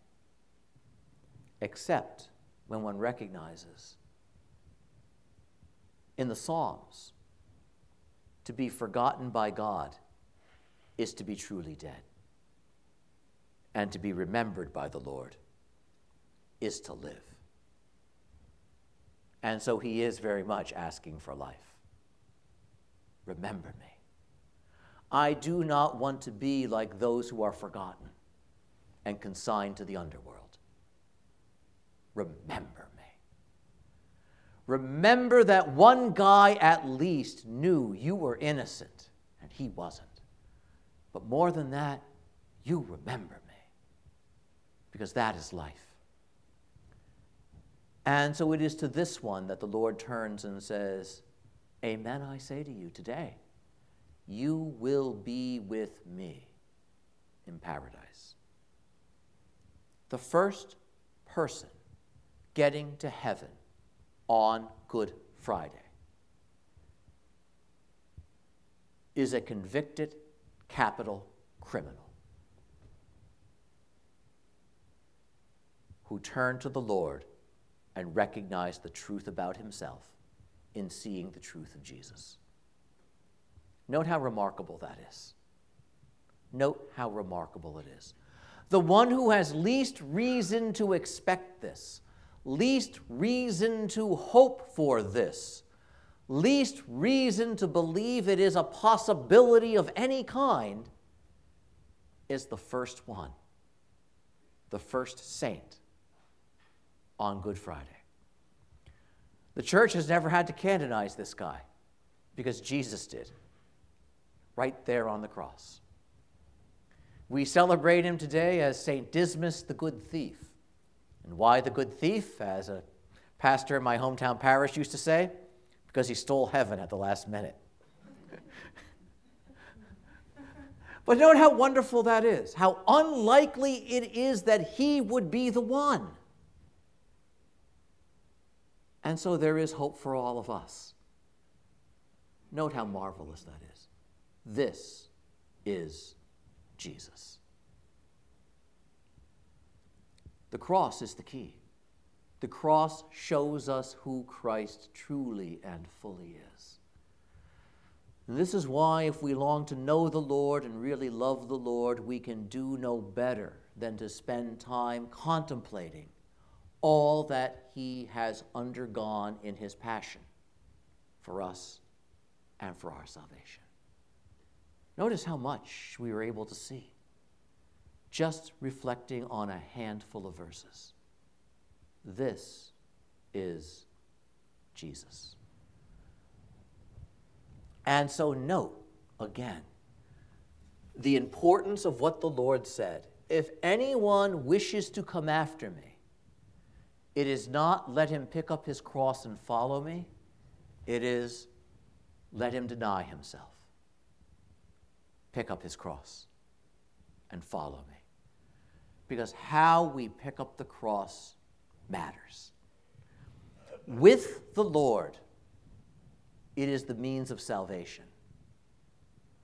except when one recognizes in the Psalms to be forgotten by God is to be truly dead, and to be remembered by the Lord is to live. And so he is very much asking for life. Remember me. I do not want to be like those who are forgotten and consigned to the underworld. Remember me. Remember that one guy at least knew you were innocent and he wasn't. But more than that, you remember me because that is life. And so it is to this one that the Lord turns and says, Amen, I say to you today, you will be with me in paradise. The first person getting to heaven on Good Friday is a convicted capital criminal who turned to the Lord and recognized the truth about himself in seeing the truth of Jesus. Note how remarkable that is. Note how remarkable it is. The one who has least reason to expect this, least reason to hope for this, least reason to believe it is a possibility of any kind, is the first one, the first saint on Good Friday. The church has never had to canonize this guy because Jesus did, right there on the cross. We celebrate him today as St. Dismas the Good Thief. And why the good thief? As a pastor in my hometown parish used to say, because he stole heaven at the last minute. but note how wonderful that is, how unlikely it is that he would be the one. And so there is hope for all of us. Note how marvelous that is. This is Jesus. The cross is the key. The cross shows us who Christ truly and fully is. And this is why, if we long to know the Lord and really love the Lord, we can do no better than to spend time contemplating all that he has undergone in his passion for us and for our salvation. Notice how much we were able to see just reflecting on a handful of verses. This is Jesus. And so, note again the importance of what the Lord said. If anyone wishes to come after me, it is not let him pick up his cross and follow me, it is let him deny himself, pick up his cross, and follow me. Because how we pick up the cross matters. With the Lord, it is the means of salvation.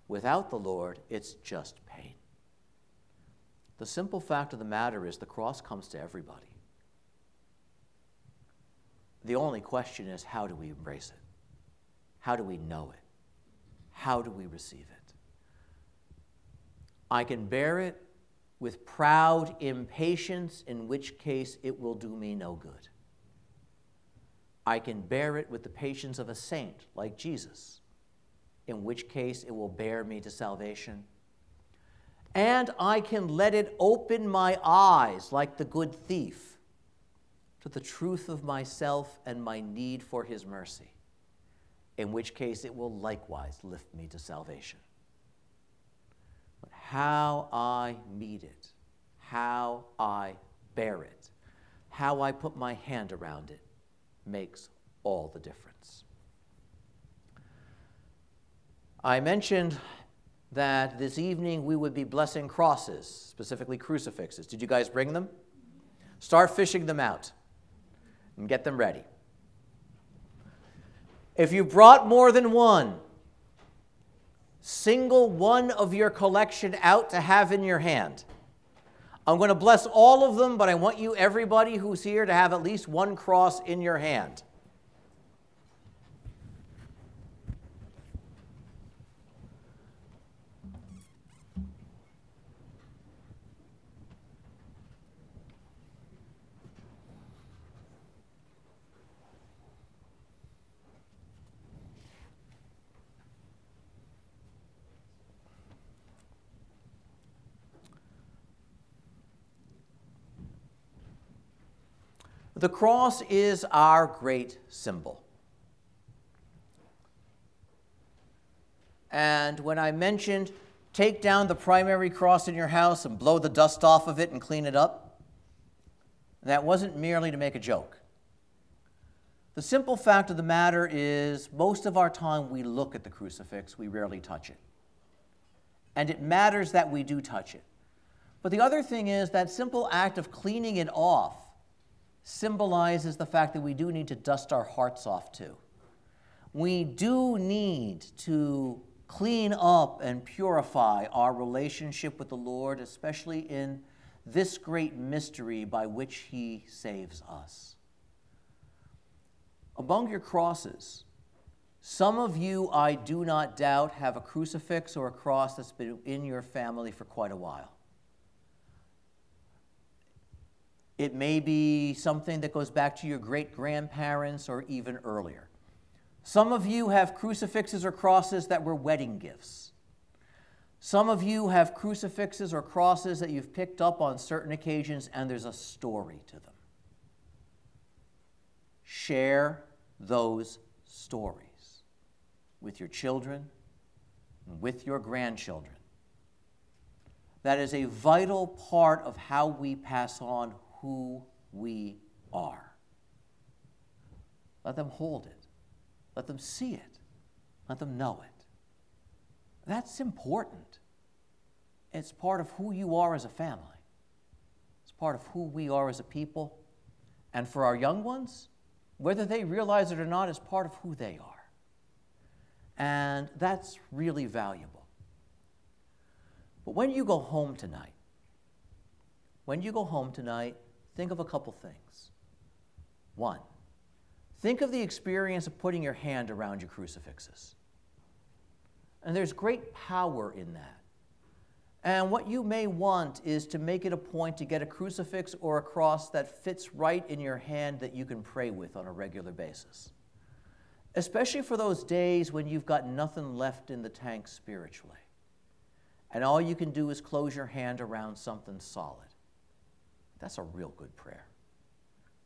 Without the Lord, it's just pain. The simple fact of the matter is the cross comes to everybody. The only question is how do we embrace it? How do we know it? How do we receive it? I can bear it with proud impatience, in which case it will do me no good. I can bear it with the patience of a saint like Jesus, in which case it will bear me to salvation. And I can let it open my eyes like the good thief to the truth of myself and my need for his mercy, in which case it will likewise lift me to salvation. But how I meet it, how I bear it, how I put my hand around it, makes all the difference. I mentioned that this evening we would be blessing crosses, specifically crucifixes. Did you guys bring them? Start fishing them out and get them ready. If you brought more than one, single one of your collection out to have in your hand. I'm going to bless all of them, but I want you, everybody who's here, to have at least one cross in your hand. The cross is our great symbol. And when I mentioned take down the primary cross in your house and blow the dust off of it and clean it up, that wasn't merely to make a joke. The simple fact of the matter is, most of our time we look at the crucifix, we rarely touch it. And it matters that we do touch it. But the other thing is that simple act of cleaning it off symbolizes the fact that we do need to dust our hearts off too. We do need to clean up and purify our relationship with the Lord, especially in this great mystery by which He saves us. Among your crosses, some of you, I do not doubt, have a crucifix or a cross that's been in your family for quite a while. It may be something that goes back to your great grandparents or even earlier. Some of you have crucifixes or crosses that were wedding gifts. Some of you have crucifixes or crosses that you've picked up on certain occasions, and there's a story to them. Share those stories with your children and with your grandchildren. That is a vital part of how we pass on who we are. Let them hold it. Let them see it. Let them know it. That's important. It's part of who you are as a family, it's part of who we are as a people. And for our young ones, whether they realize it or not, is part of who they are. And that's really valuable. But when you go home tonight, when you go home tonight, think of a couple things. One, think of the experience of putting your hand around your crucifixes. And there's great power in that. And what you may want is to make it a point to get a crucifix or a cross that fits right in your hand that you can pray with on a regular basis. Especially for those days when you've got nothing left in the tank spiritually. And all you can do is close your hand around something solid. That's a real good prayer.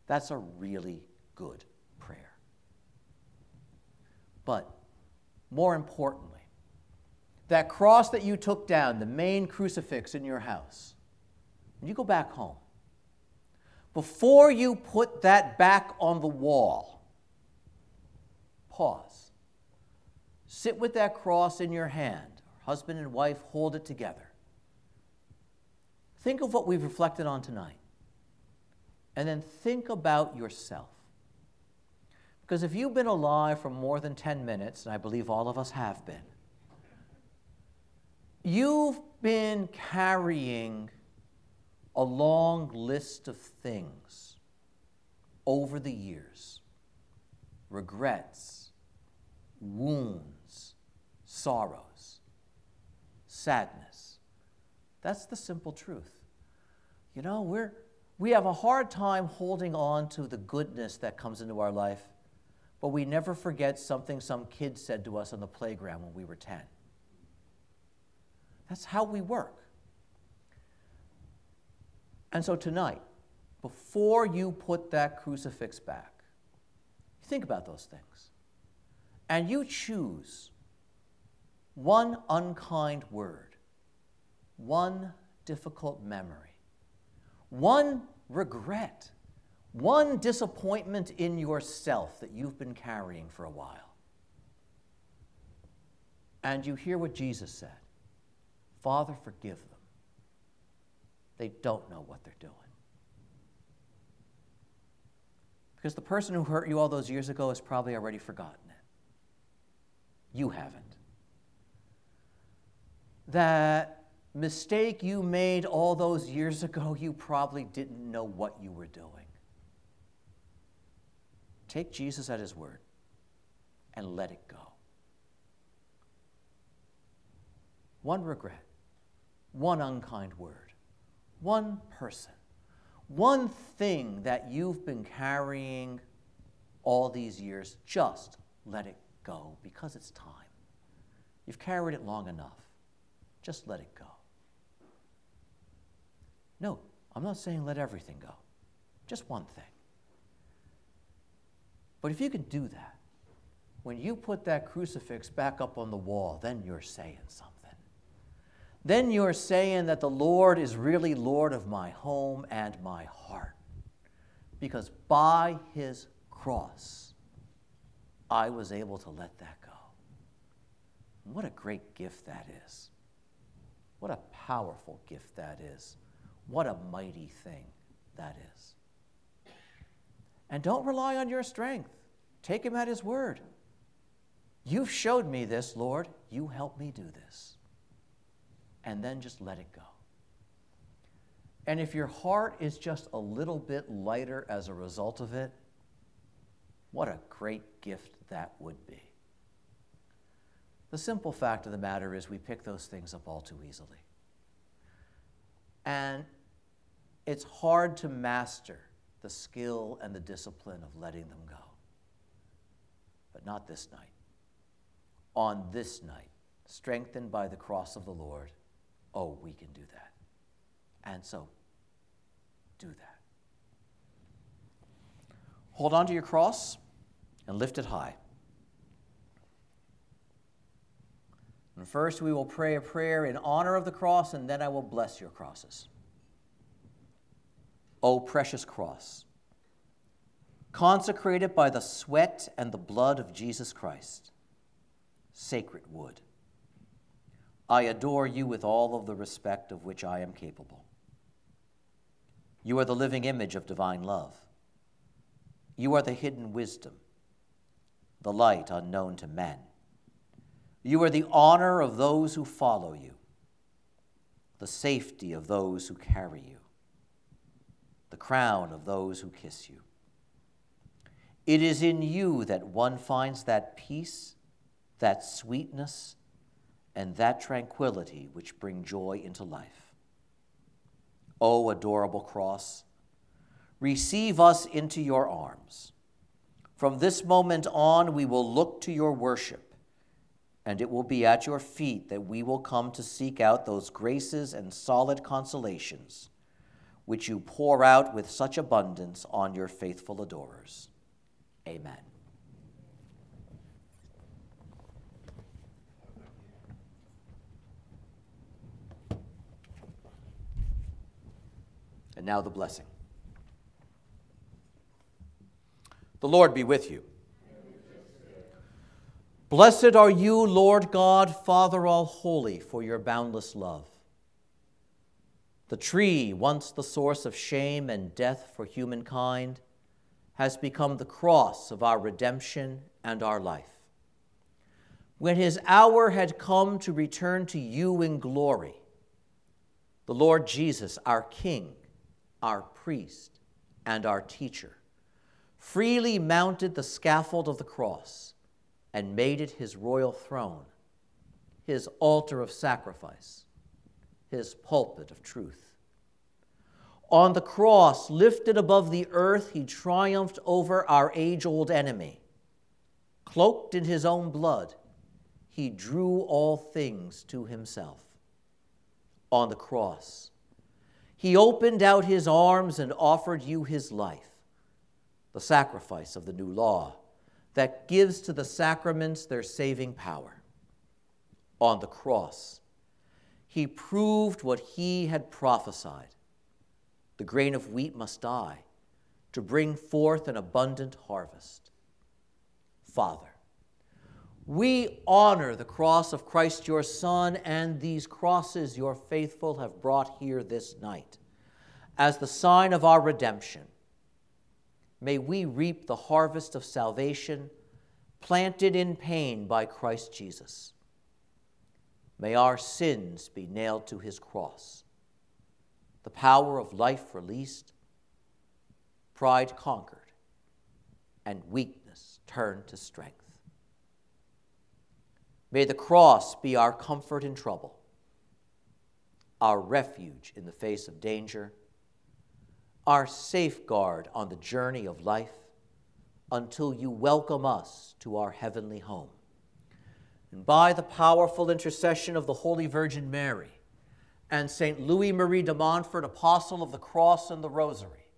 That's a really good prayer. But more importantly, that cross that you took down, the main crucifix in your house, when you go back home, before you put that back on the wall, pause. Sit with that cross in your hand. Husband and wife hold it together. Think of what we've reflected on tonight. And then think about yourself. Because if you've been alive for more than 10 minutes, and I believe all of us have been, You've been carrying a long list of things over the years regrets, wounds, sorrows, sadness. That's the simple truth. You know, we're, we have a hard time holding on to the goodness that comes into our life, but we never forget something some kid said to us on the playground when we were 10. That's how we work. And so tonight, before you put that crucifix back, think about those things. And you choose one unkind word, one difficult memory, one regret, one disappointment in yourself that you've been carrying for a while. And you hear what Jesus said Father, forgive them. They don't know what they're doing. Because the person who hurt you all those years ago has probably already forgotten it. You haven't. That mistake you made all those years ago, you probably didn't know what you were doing. Take Jesus at his word and let it go. One regret one unkind word, one person, one thing that you've been carrying all these years, just let it go because it's time. You've carried it long enough. Just let it go. No, I'm not saying let everything go, just one thing. But if you can do that, when you put that crucifix back up on the wall, then you're saying something then you're saying that the Lord is really Lord of my home and my heart. Because by his cross, I was able to let that go. what a great gift that is. What a powerful gift that is. What a mighty thing that is. And don't rely on your strength. Take him at his word. You've showed me this, Lord. You help me do this and then just let it go. And if your heart is just a little bit lighter as a result of it, what a great gift that would be. The simple fact of the matter is, we pick those things up all too easily. And it's hard to master the skill and the discipline of letting them go. But not this night. On this night, strengthened by the cross of the Lord, oh, we can do that. And so, do that. Hold on to your cross and lift it high. And first, we will pray a prayer in honor of the cross, and then I will bless your crosses. O precious cross, consecrated by the sweat and the blood of Jesus Christ, sacred wood I adore you with all of the respect of which I am capable. You are the living image of divine love. You are the hidden wisdom, the light unknown to men. You are the honor of those who follow you, the safety of those who carry you, the crown of those who kiss you. It is in you that one finds that peace, that sweetness, and that tranquility which bring joy into life. O adorable cross, receive us into your arms. From this moment on, we will look to your worship, and it will be at your feet that we will come to seek out those graces and solid consolations which you pour out with such abundance on your faithful adorers. Amen. And now the blessing. The Lord be with you. Blessed are you, Lord God, Father all holy, for your boundless love. The tree, once the source of shame and death for humankind, has become the cross of our redemption and our life. When his hour had come to return to you in glory, the Lord Jesus, our King, our priest, and our teacher, freely mounted the scaffold of the cross and made it his royal throne, his altar of sacrifice his pulpit of truth. On the cross, lifted above the earth, he triumphed over our age old enemy. Cloaked in his own blood, he drew all things to himself. On the cross, he opened out his arms and offered you his life, the sacrifice of the new law that gives to the sacraments their saving power. On the cross, he proved what he had prophesied. The grain of wheat must die to bring forth an abundant harvest. Father, we honor the cross of Christ your Son and these crosses your faithful have brought here this night as the sign of our redemption. May we reap the harvest of salvation planted in pain by Christ Jesus. May our sins be nailed to his cross, the power of life released, pride conquered, and weakness turned to strength. May the cross be our comfort in trouble, our refuge in the face of danger, our safeguard on the journey of life until you welcome us to our heavenly home. And by the powerful intercession of the Holy Virgin Mary and St. Louis Marie de Montfort, Apostle of the Cross and the Rosary,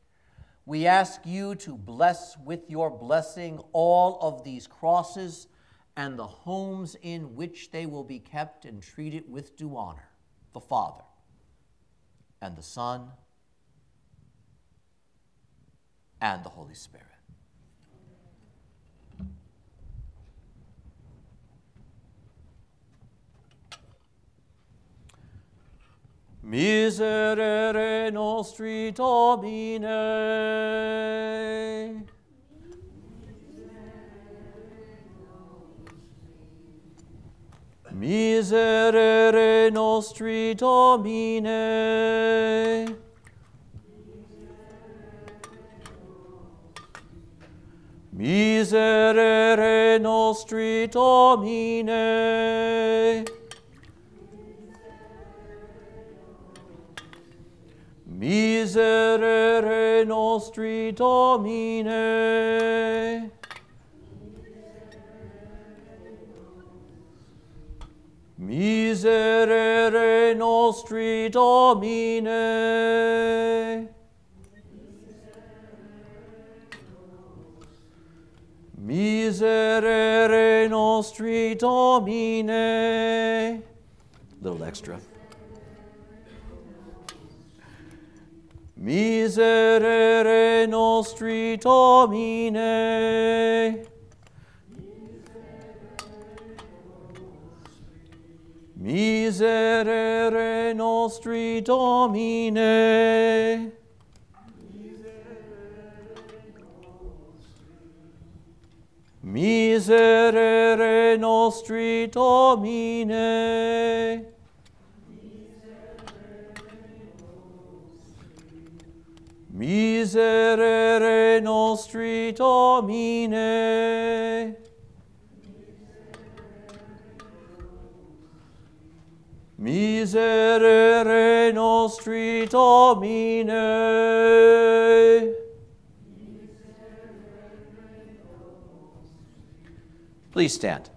we ask you to bless with your blessing all of these crosses and the homes in which they will be kept and treated with due honor the Father and the Son and the Holy Spirit. Miserere nostri Domine. Miserere nostri Domine. Miserere nostri Domine. Miserere nostri Domine. Miserere nostri Domine. Miserere nostri Domine. Little extra. Miserere nostri Domine. Miserere nostri Domine. Miserere nostri Domine. Miserere nostri Domine. Miserere nostri Domine. Please stand.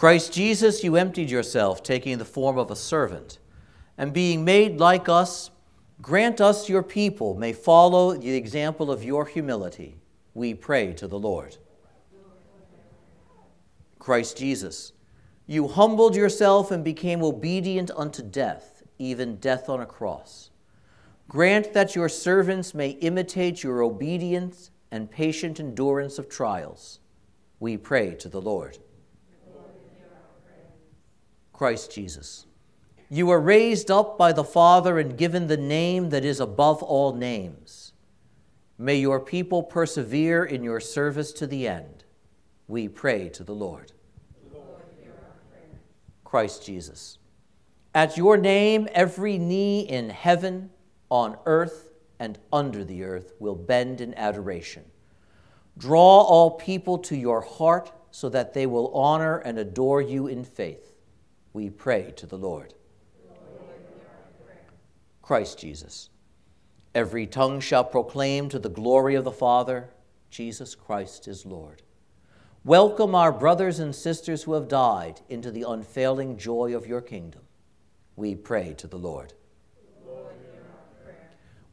Christ Jesus, you emptied yourself, taking the form of a servant, and being made like us, grant us, your people, may follow the example of your humility. We pray to the Lord. Christ Jesus, you humbled yourself and became obedient unto death, even death on a cross. Grant that your servants may imitate your obedience and patient endurance of trials. We pray to the Lord. Christ Jesus. You were raised up by the Father and given the name that is above all names. May your people persevere in your service to the end. We pray to the Lord. Lord Christ Jesus. At your name, every knee in heaven, on earth, and under the earth will bend in adoration. Draw all people to your heart so that they will honor and adore you in faith we pray to the Lord. Christ Jesus. Every tongue shall proclaim to the glory of the Father, Jesus Christ is Lord. Welcome our brothers and sisters who have died into the unfailing joy of your kingdom. We pray to the Lord.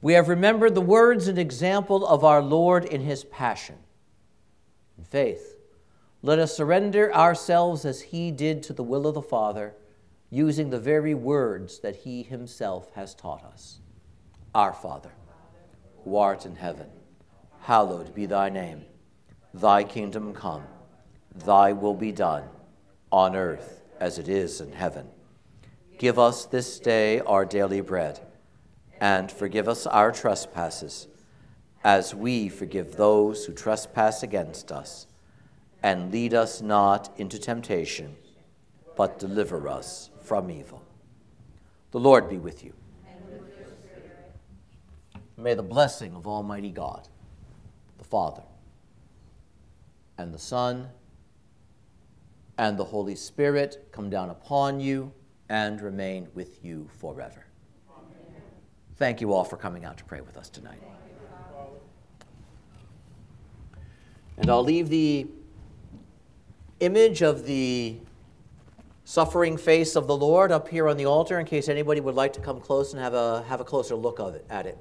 We have remembered the words and example of our Lord in his passion. In faith, let us surrender ourselves as he did to the will of the Father, using the very words that he himself has taught us. Our Father, who art in heaven, hallowed be thy name. Thy kingdom come, thy will be done, on earth as it is in heaven. Give us this day our daily bread, and forgive us our trespasses, as we forgive those who trespass against us and lead us not into temptation, but deliver us from evil. The Lord be with you. May the blessing of Almighty God, the Father, and the Son, and the Holy Spirit come down upon you and remain with you forever. Amen. Thank you all for coming out to pray with us tonight. And I'll leave the image of the suffering face of the Lord up here on the altar in case anybody would like to come close and have a, have a closer look of it, at it.